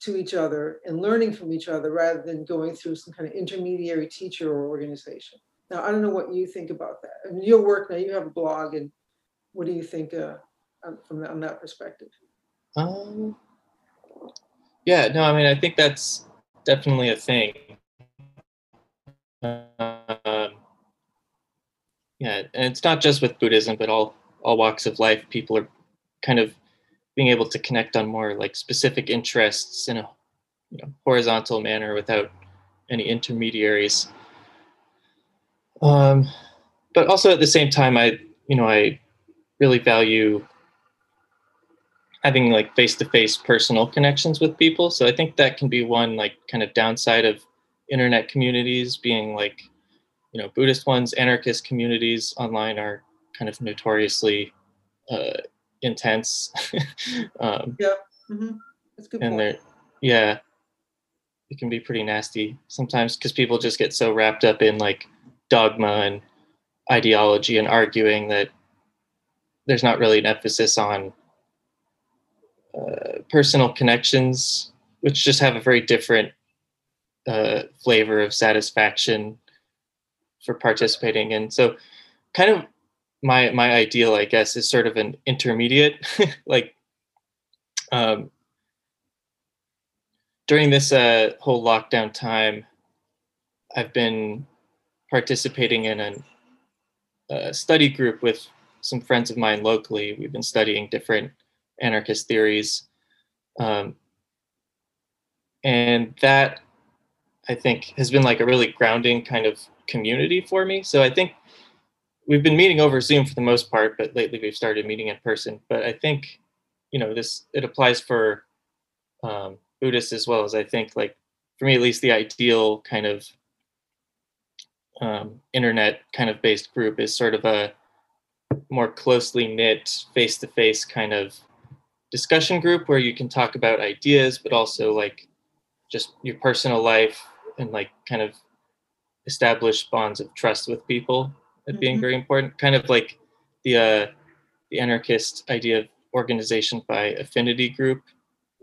to each other and learning from each other rather than going through some kind of intermediary teacher or organization. Now, I don't know what you think about that. I mean, your work now, you have a blog, and what do you think uh, from that, that perspective? Um, yeah, no, I mean, I think that's definitely a thing. Um, yeah, and it's not just with Buddhism, but all all walks of life. People are kind of being able to connect on more like specific interests in a you know, horizontal manner without any intermediaries. Um, but also at the same time, I you know I really value having like face-to-face personal connections with people. So I think that can be one like kind of downside of internet communities being like you know Buddhist ones, anarchist communities online are kind of notoriously uh, intense. um, yeah, mm-hmm. that's good. And they're yeah, it can be pretty nasty sometimes because people just get so wrapped up in like dogma and ideology and arguing that there's not really an emphasis on uh, personal connections, which just have a very different uh, flavor of satisfaction for participating. And so, kind of my my ideal, I guess, is sort of an intermediate, like um, during this uh, whole lockdown time, I've been participating in an, a study group with some friends of mine locally. We've been studying different anarchist theories. Um, and that I think has been like a really grounding kind of community for me. So I think we've been meeting over Zoom for the most part, but lately we've started meeting in person. But I think, you know, this it applies for um, Buddhists as well as I think like for me at least the ideal kind of um, internet kind of based group is sort of a more closely knit face to face kind of discussion group where you can talk about ideas, but also like just your personal life and like kind of establish bonds of trust with people that being mm-hmm. very important. Kind of like the uh, the anarchist idea of organization by affinity group.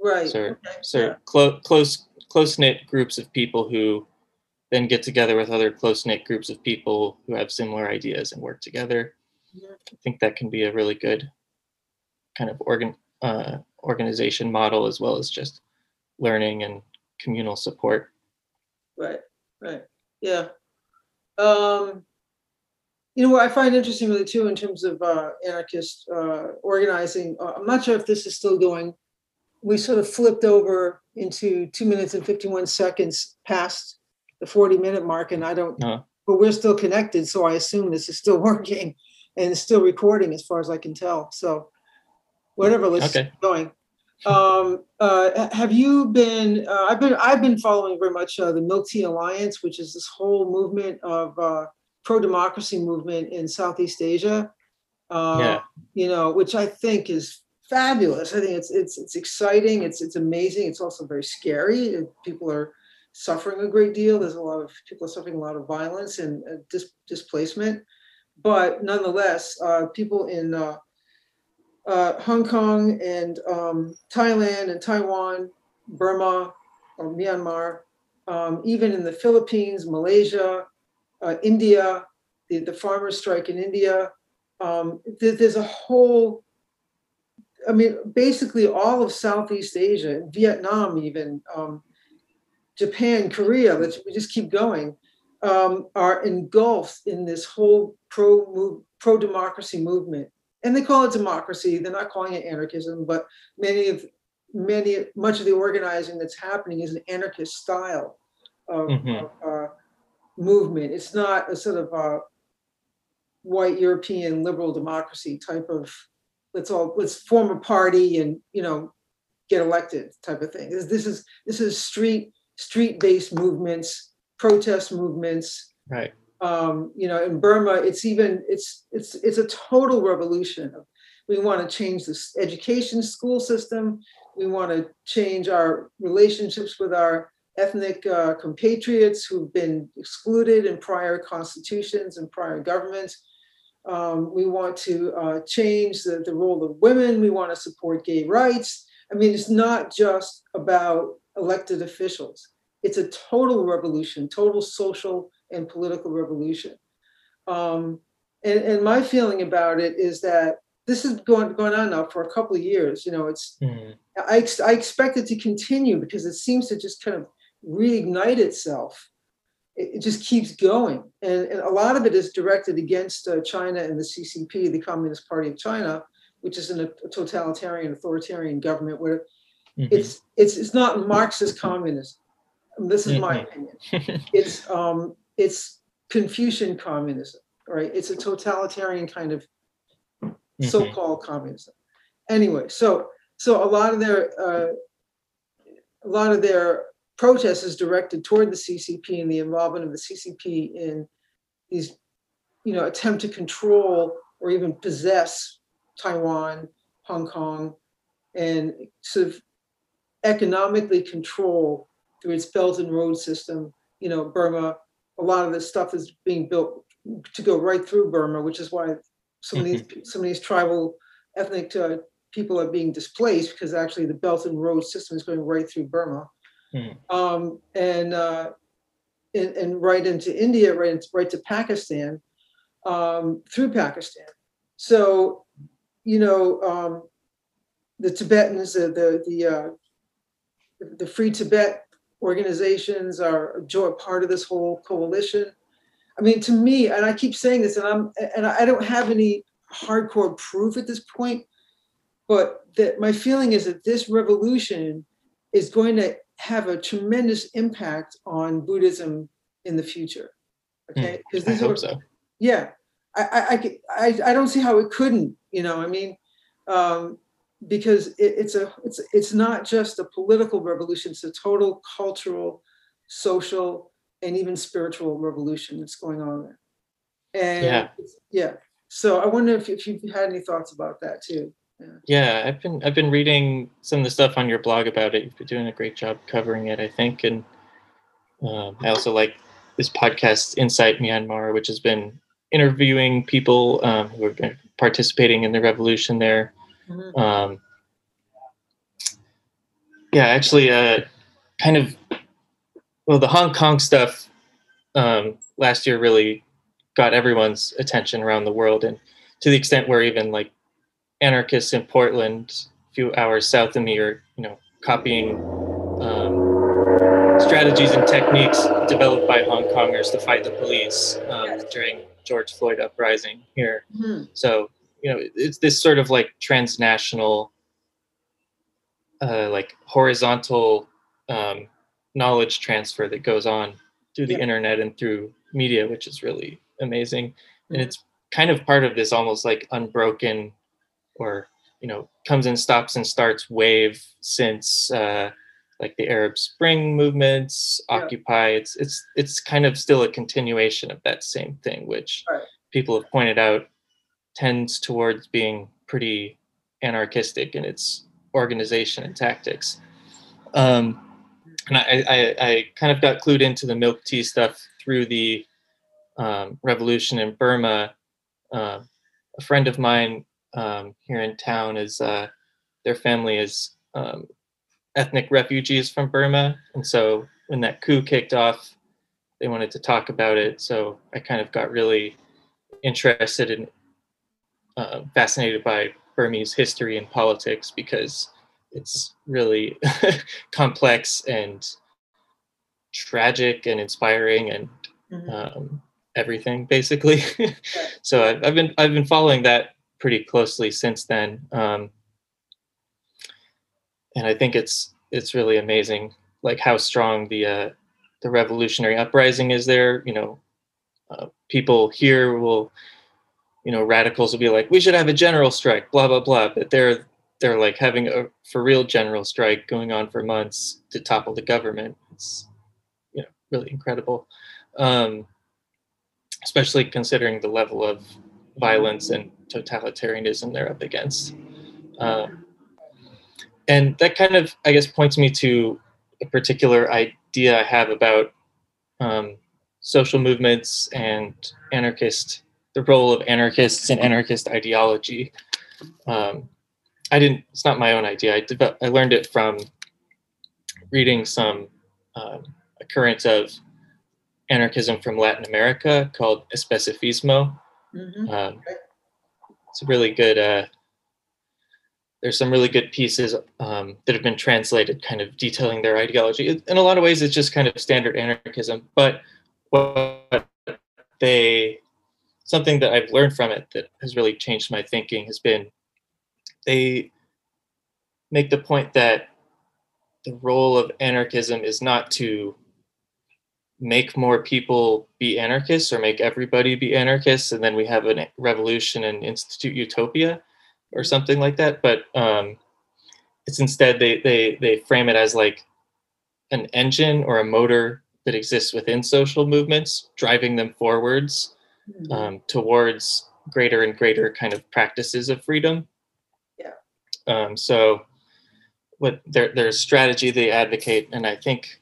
Right. So, okay. so yeah. clo- close close knit groups of people who then get together with other close knit groups of people who have similar ideas and work together. Yeah. I think that can be a really good kind of organ uh, organization model as well as just learning and communal support. Right, right, yeah. Um, you know what I find interesting really too in terms of uh, anarchist uh, organizing. Uh, I'm not sure if this is still going. We sort of flipped over into two minutes and 51 seconds past the 40 minute mark, and I don't. Uh-huh. But we're still connected, so I assume this is still working and still recording, as far as I can tell. So whatever, let's okay. keep going. Um, uh, have you been? Uh, I've been. I've been following very much uh, the Milk Tea Alliance, which is this whole movement of uh, pro-democracy movement in Southeast Asia. Uh, yeah. You know, which I think is fabulous. I think it's it's it's exciting. It's it's amazing. It's also very scary. People are suffering a great deal. There's a lot of people are suffering a lot of violence and uh, dis- displacement. But nonetheless, uh, people in uh, uh, Hong Kong and um, Thailand and Taiwan, Burma or Myanmar, um, even in the Philippines, Malaysia, uh, India, the, the farmers strike in India. Um, there, there's a whole, I mean, basically all of Southeast Asia, Vietnam, even um, Japan, Korea, let's, we just keep going, um, are engulfed in this whole pro pro democracy movement. And they call it democracy. They're not calling it anarchism, but many of many much of the organizing that's happening is an anarchist style of, mm-hmm. of uh, movement. It's not a sort of a white European liberal democracy type of let's all let's form a party and you know get elected type of thing. This is this is street street based movements, protest movements, right? Um, you know, in Burma, it's even it's it's it's a total revolution. We want to change this education school system. We want to change our relationships with our ethnic uh, compatriots who've been excluded in prior constitutions and prior governments. Um, we want to uh, change the, the role of women. We want to support gay rights. I mean, it's not just about elected officials. It's a total revolution, total social and political revolution. Um, and, and my feeling about it is that this has gone, gone on now for a couple of years. You know, it's mm. I, I expect it to continue because it seems to just kind of reignite itself. It, it just keeps going, and, and, a lot of it is directed against uh, China and the CCP, the Communist Party of China, which is an, a totalitarian, authoritarian government where mm-hmm. it's it's it's not Marxist communism. This is mm-hmm. my opinion. it's um it's Confucian communism, right? It's a totalitarian kind of mm-hmm. so-called communism. Anyway, so so a lot of their uh, a lot of their protest is directed toward the CCP and the involvement of the CCP in these, you know, attempt to control or even possess Taiwan, Hong Kong, and sort of economically control through its Belt and Road system, you know, Burma. A lot of this stuff is being built to go right through Burma, which is why some of these some of these tribal ethnic uh, people are being displaced because actually the Belt and Road system is going right through Burma. Hmm. Um, and, uh, and, and right into India, right into, right to Pakistan, um, through Pakistan. So, you know, um, the Tibetans, the the the, uh, the Free Tibet organizations are a part of this whole coalition. I mean, to me, and I keep saying this, and I'm and I don't have any hardcore proof at this point, but that my feeling is that this revolution is going to have a tremendous impact on Buddhism in the future. Okay, because mm, I hope are, so. Yeah, I, I, I, I don't see how it couldn't. You know, I mean, um, because it, it's a it's it's not just a political revolution; it's a total cultural, social, and even spiritual revolution that's going on there. And yeah, yeah. So I wonder if, if you've had any thoughts about that too. Yeah. I've been I've been reading some of the stuff on your blog about it. You've been doing a great job covering it, I think, and um, I also like this podcast, Insight Myanmar, which has been interviewing people um, who have been participating in the revolution there. Mm-hmm. Um, yeah, actually, uh, kind of, well, the Hong Kong stuff um, last year really got everyone's attention around the world, and to the extent where even like anarchists in Portland, a few hours south of me, are you know copying um, strategies and techniques developed by Hong Kongers to fight the police um, yes. during George Floyd uprising here. Mm-hmm. So you know it's this sort of like transnational, uh, like horizontal um, knowledge transfer that goes on through the yeah. internet and through media, which is really amazing. Mm-hmm. And it's kind of part of this almost like unbroken or you know comes and stops and starts wave since uh, like the Arab Spring movements, yeah. Occupy. It's it's it's kind of still a continuation of that same thing, which right. people have pointed out tends towards being pretty anarchistic in its organization and tactics. Um, and I, I, I, kind of got clued into the milk tea stuff through the um, revolution in Burma. Uh, a friend of mine um, here in town is uh, their family is um, ethnic refugees from Burma, and so when that coup kicked off, they wanted to talk about it. So I kind of got really interested and uh, fascinated by Burmese history and politics because it's really complex and tragic and inspiring and mm-hmm. um, everything basically. so I've, I've, been I've been following that pretty closely since then. Um, and I think it's it's really amazing, like how strong the uh, the revolutionary uprising is there. You know, uh, people here will, you know, radicals will be like, we should have a general strike, blah blah blah. But they're they're like having a for real general strike going on for months to topple the government. It's you know really incredible. Um, especially considering the level of violence and totalitarianism they're up against. Uh, and that kind of, I guess, points me to a particular idea I have about um, social movements and anarchist, the role of anarchists and anarchist ideology. Um, I didn't, it's not my own idea. I, developed, I learned it from reading some um, a current of anarchism from Latin America called Especifismo. Mm-hmm. Um, it's a really good, uh, there's some really good pieces um, that have been translated kind of detailing their ideology. In a lot of ways, it's just kind of standard anarchism, but what they, something that I've learned from it that has really changed my thinking has been they make the point that the role of anarchism is not to make more people be anarchists or make everybody be anarchists and then we have a revolution and institute utopia or something like that. But um, it's instead they, they they frame it as like an engine or a motor that exists within social movements driving them forwards mm-hmm. um, towards greater and greater kind of practices of freedom. Yeah. Um, so what their their strategy they advocate and i think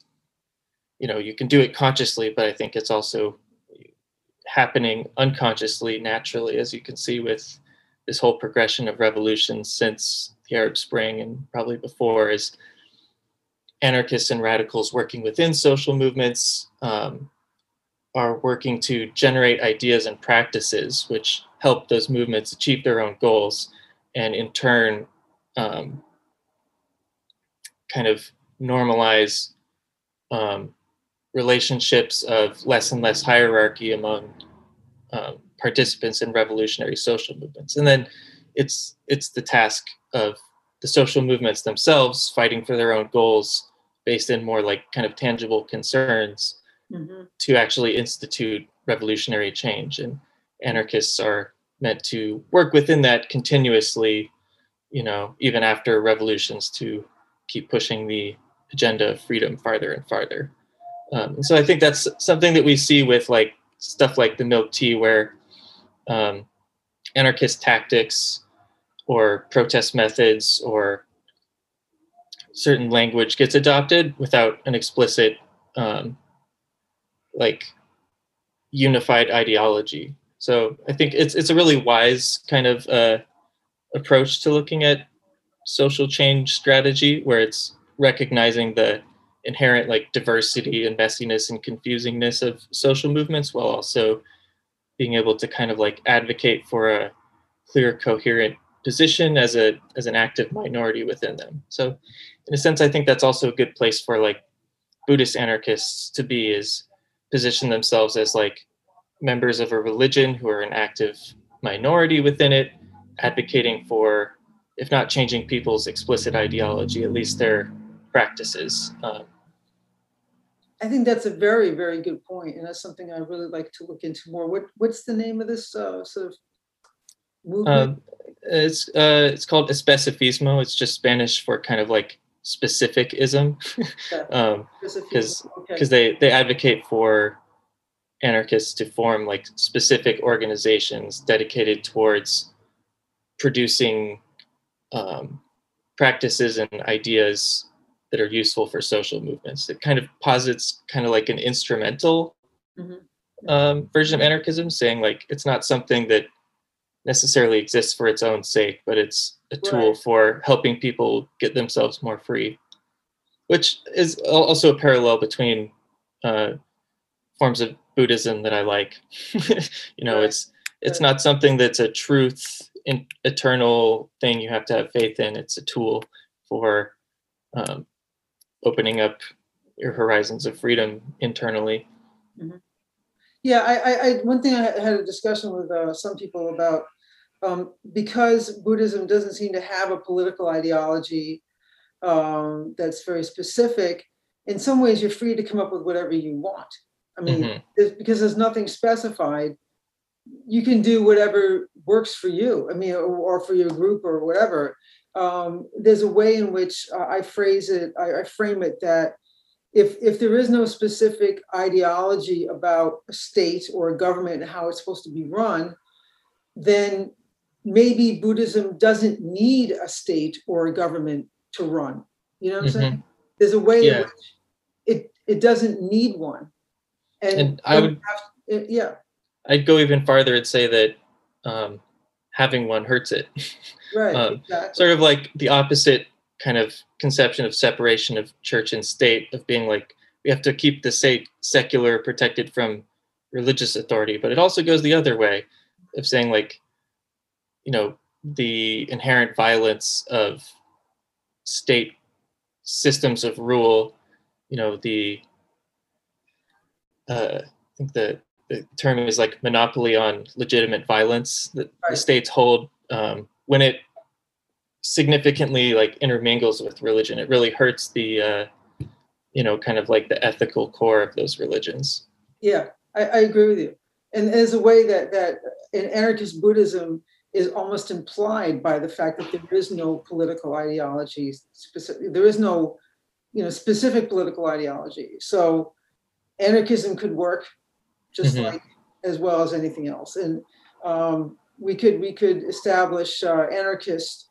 you know you can do it consciously but i think it's also happening unconsciously naturally as you can see with this whole progression of revolutions since the arab spring and probably before is anarchists and radicals working within social movements um, are working to generate ideas and practices which help those movements achieve their own goals and in turn um, kind of normalize um, relationships of less and less hierarchy among um, participants in revolutionary social movements. And then it's it's the task of the social movements themselves fighting for their own goals based in more like kind of tangible concerns mm-hmm. to actually institute revolutionary change. And anarchists are meant to work within that continuously, you know, even after revolutions to keep pushing the agenda of freedom farther and farther. Um, so I think that's something that we see with like stuff like the milk tea, where um, anarchist tactics or protest methods or certain language gets adopted without an explicit um, like unified ideology. So I think it's it's a really wise kind of uh, approach to looking at social change strategy, where it's recognizing the inherent like diversity and messiness and confusingness of social movements while also being able to kind of like advocate for a clear coherent position as a as an active minority within them so in a sense i think that's also a good place for like buddhist anarchists to be is position themselves as like members of a religion who are an active minority within it advocating for if not changing people's explicit ideology at least their practices. Um, I think that's a very, very good point, and that's something I really like to look into more. What What's the name of this uh, sort of movement? Um, it's uh, it's called especifismo. It's just Spanish for kind of like specificism, because um, because okay. they they advocate for anarchists to form like specific organizations dedicated towards producing um, practices and ideas that are useful for social movements. It kind of posits kind of like an instrumental mm-hmm. um, version of anarchism, saying like it's not something that necessarily exists for its own sake, but it's a tool right. for helping people get themselves more free, which is also a parallel between uh, forms of Buddhism that I like. you know, right. it's it's right. not something that's a truth, in, eternal thing you have to have faith in. It's a tool for um, opening up your horizons of freedom internally. Mm-hmm. Yeah, I, I, one thing I had a discussion with uh, some people about um, because Buddhism doesn't seem to have a political ideology um, that's very specific. In some ways, you're free to come up with whatever you want. I mean, mm-hmm. there's, because there's nothing specified, you can do whatever works for you. I mean, or, or for your group or whatever um, there's a way in which uh, I phrase it, I, I, frame it that if if there is no specific ideology about a state or a government and how it's supposed to be run, then maybe Buddhism doesn't need a state or a government to run. You know what I'm Mhm. saying? There's a way in which it it doesn't need one. And, And I would- have- it- yeah, I'd go even farther and say that um, having one hurts it. right. Um, exactly. sort of like the opposite kind of conception of separation of church and state, of being like we have to keep the state secular, protected from religious authority. But it also goes the other way of saying like, you know, the inherent violence of state systems of rule. You know, the uh, I think the the term is like monopoly on legitimate violence that the states hold um, when it significantly like intermingles with religion it really hurts the uh, you know kind of like the ethical core of those religions Yeah, I, I agree with you. And there's a way that that in anarchist Buddhism is almost implied by the fact that there is no political ideology specific. There is no, you know, specific political ideology. So anarchism could work just Mhm. like as well as anything else. And um, we could we could establish uh, anarchist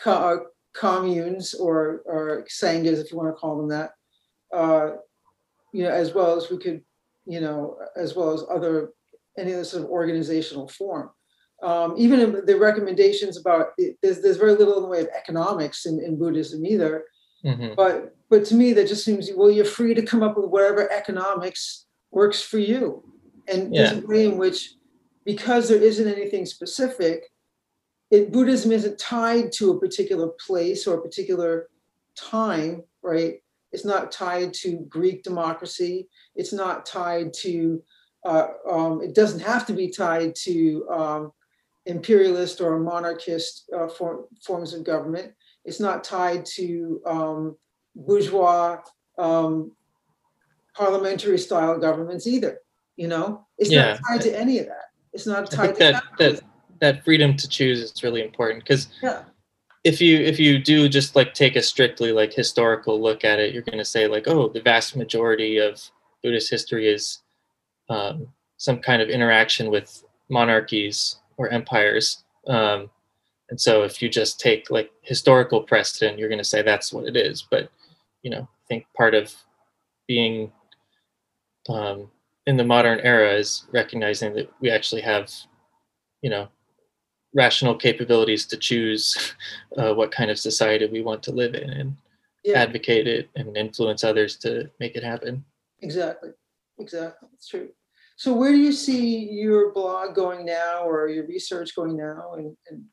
co- uh, communes or or sanghas, if you want to call them that. Uh, you know, as well as we could you know, as well as other, any other sort of organizational form. Um, even in the recommendations about, it, there's, there's very little in the way of economics in, in Buddhism either. Mhm. But, but to me, that just seems, well, you're free to come up with whatever economics works for you. And there's a way in which, because there isn't anything specific, it, Buddhism isn't tied to a particular place or a particular time, right? It's not tied to Greek democracy. It's not tied to, uh, um, it doesn't have to be tied to um, imperialist or monarchist uh, form, forms of government. It's not tied to um, bourgeois um, parliamentary style governments either. You know, it's Yeah. not tied to any of that. It's not tied that that that freedom to choose is really important because Yeah. if you if you do just like take a strictly like historical look at it you're going to say like oh the vast majority of buddhist history is um, some kind of interaction with monarchies or empires um, and so if you just take like historical precedent you're going to say that's what it is but you know i think part of being um, in the modern era is recognizing that we actually have you know rational capabilities to choose uh, what kind of society we want to live in and Yeah, advocate it and influence others to make it happen. exactly. Exactly. It's true. So where do you see your blog going now or your research going now? And, and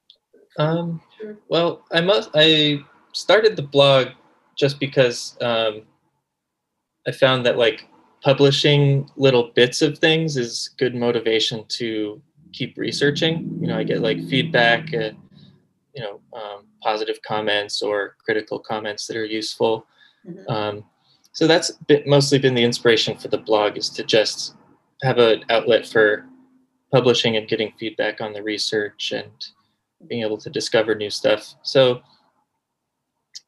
Um, sure. well, I must. I started the blog just because um, I found that like publishing little bits of things is good motivation to keep researching. You know, I get like feedback, uh, you know, um, positive comments or critical comments that are useful. Mhm. Um, so that's been, mostly been the inspiration for the blog is to just have an outlet for publishing and getting feedback on the research and being able to discover new stuff. So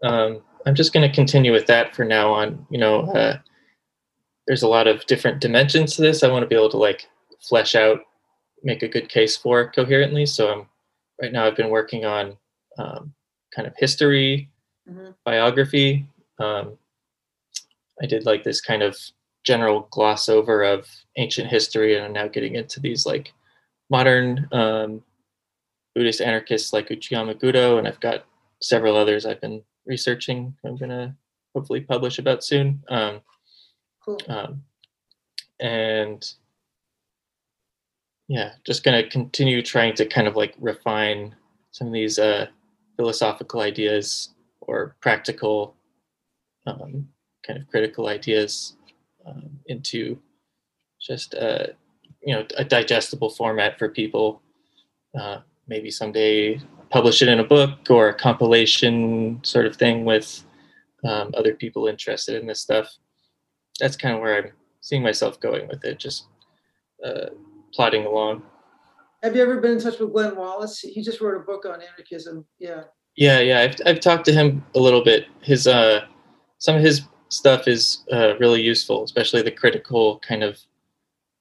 um, I'm just going to continue with that for now on. You know, uh, there's a lot of different dimensions to this. I want to be able to like flesh out, make a good case for coherently. So I'm right now. I've been working on um, kind of history, Mhm. biography. Um, I did like this kind of general gloss over of ancient history, and I'm now getting into these like modern um, Buddhist anarchists like Uchiyama Gudo, and I've got several others I've been researching. I'm gonna hopefully publish about soon. Um, Cool. um, and yeah, just gonna continue trying to kind of like refine some of these uh, philosophical ideas or practical um, kind of critical ideas um, into just uh, you know a digestible format for people. Uh, maybe someday publish it in a book or a compilation sort of thing with um, other people interested in this stuff. That's kind of where I'm seeing myself going with it, just uh, plodding along. Have you ever been in touch with Glenn Wallis? He just wrote a book on anarchism. Yeah. Yeah, yeah, I've I've talked to him a little bit. His uh, some of his stuff is uh, really useful, especially the critical kind of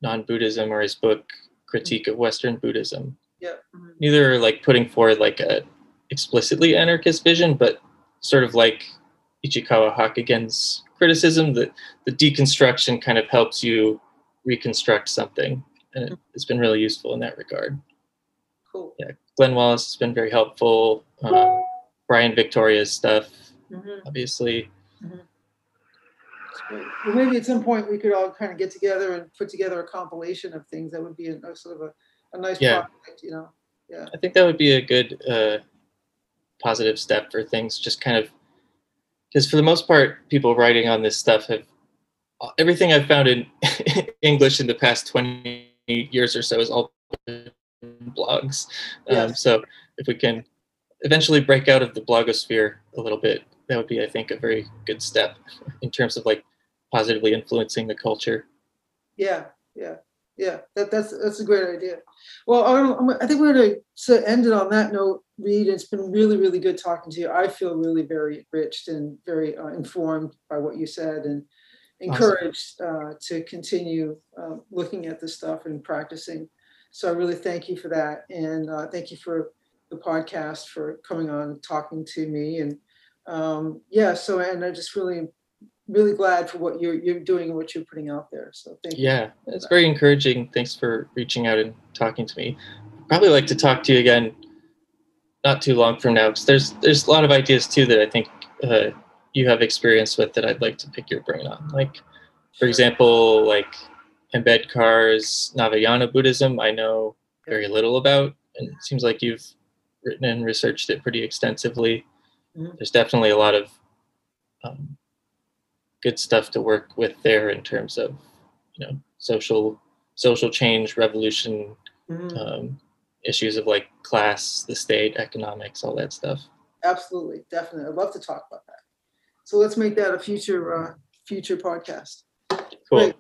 non-Buddhism or his book Critique of Western Buddhism. Yeah. mhm. Neither like putting forward like a explicitly anarchist vision, but sort of like Ichikawa Hakugen's criticism that the deconstruction kind of helps you reconstruct something, and it, it's been really useful in that regard. Cool. Yeah. Glenn Wallis has been very helpful. Um, Brian Victoria's stuff, Mhm. obviously. That's great. Well, maybe at some point we could all kind of get together and put together a compilation of things. That would be a, a sort of a, a nice Yeah. project, you know. Yeah. I think that would be a good uh, positive step for things. Just kind of because for the most part, people writing on this stuff have everything I've found in English in the past twenty years or so is all blogs. Um, so if we can eventually break out of the blogosphere a little bit, that would be, I think, a very good step in terms of like positively influencing the culture. Yeah, yeah, yeah. That that's that's a great idea. Well, I'm- I'm- I think we're going to end it on that note, Reed. It's been really, really good talking to you. I feel really very enriched and very uh, informed by what you said, and encouraged uh, to continue uh, looking at this stuff and practicing. So I really thank you for that, and uh, thank you for the podcast for coming on and talking to me. And um, yeah, so and I just really, really glad for what you're you're doing and what you're putting out there. So thank you. Yeah, it's very encouraging. Thanks for reaching out and talking to me. Probably like to talk to you again not too long from now because there's there's a lot of ideas too that I think uh, you have experience with that I'd like to pick your brain on. Like, for example, like Ambedkar's, Navayana Buddhism, I know very little about, and it seems like you've written and researched it pretty extensively. Mhm. There's definitely a lot of um, good stuff to work with there in terms of you know social social change, revolution, Mhm. um, issues of like class, the state, economics, all that stuff. Absolutely, definitely. I'd love to talk about that. So let's make that a future uh, future podcast. Cool. Great.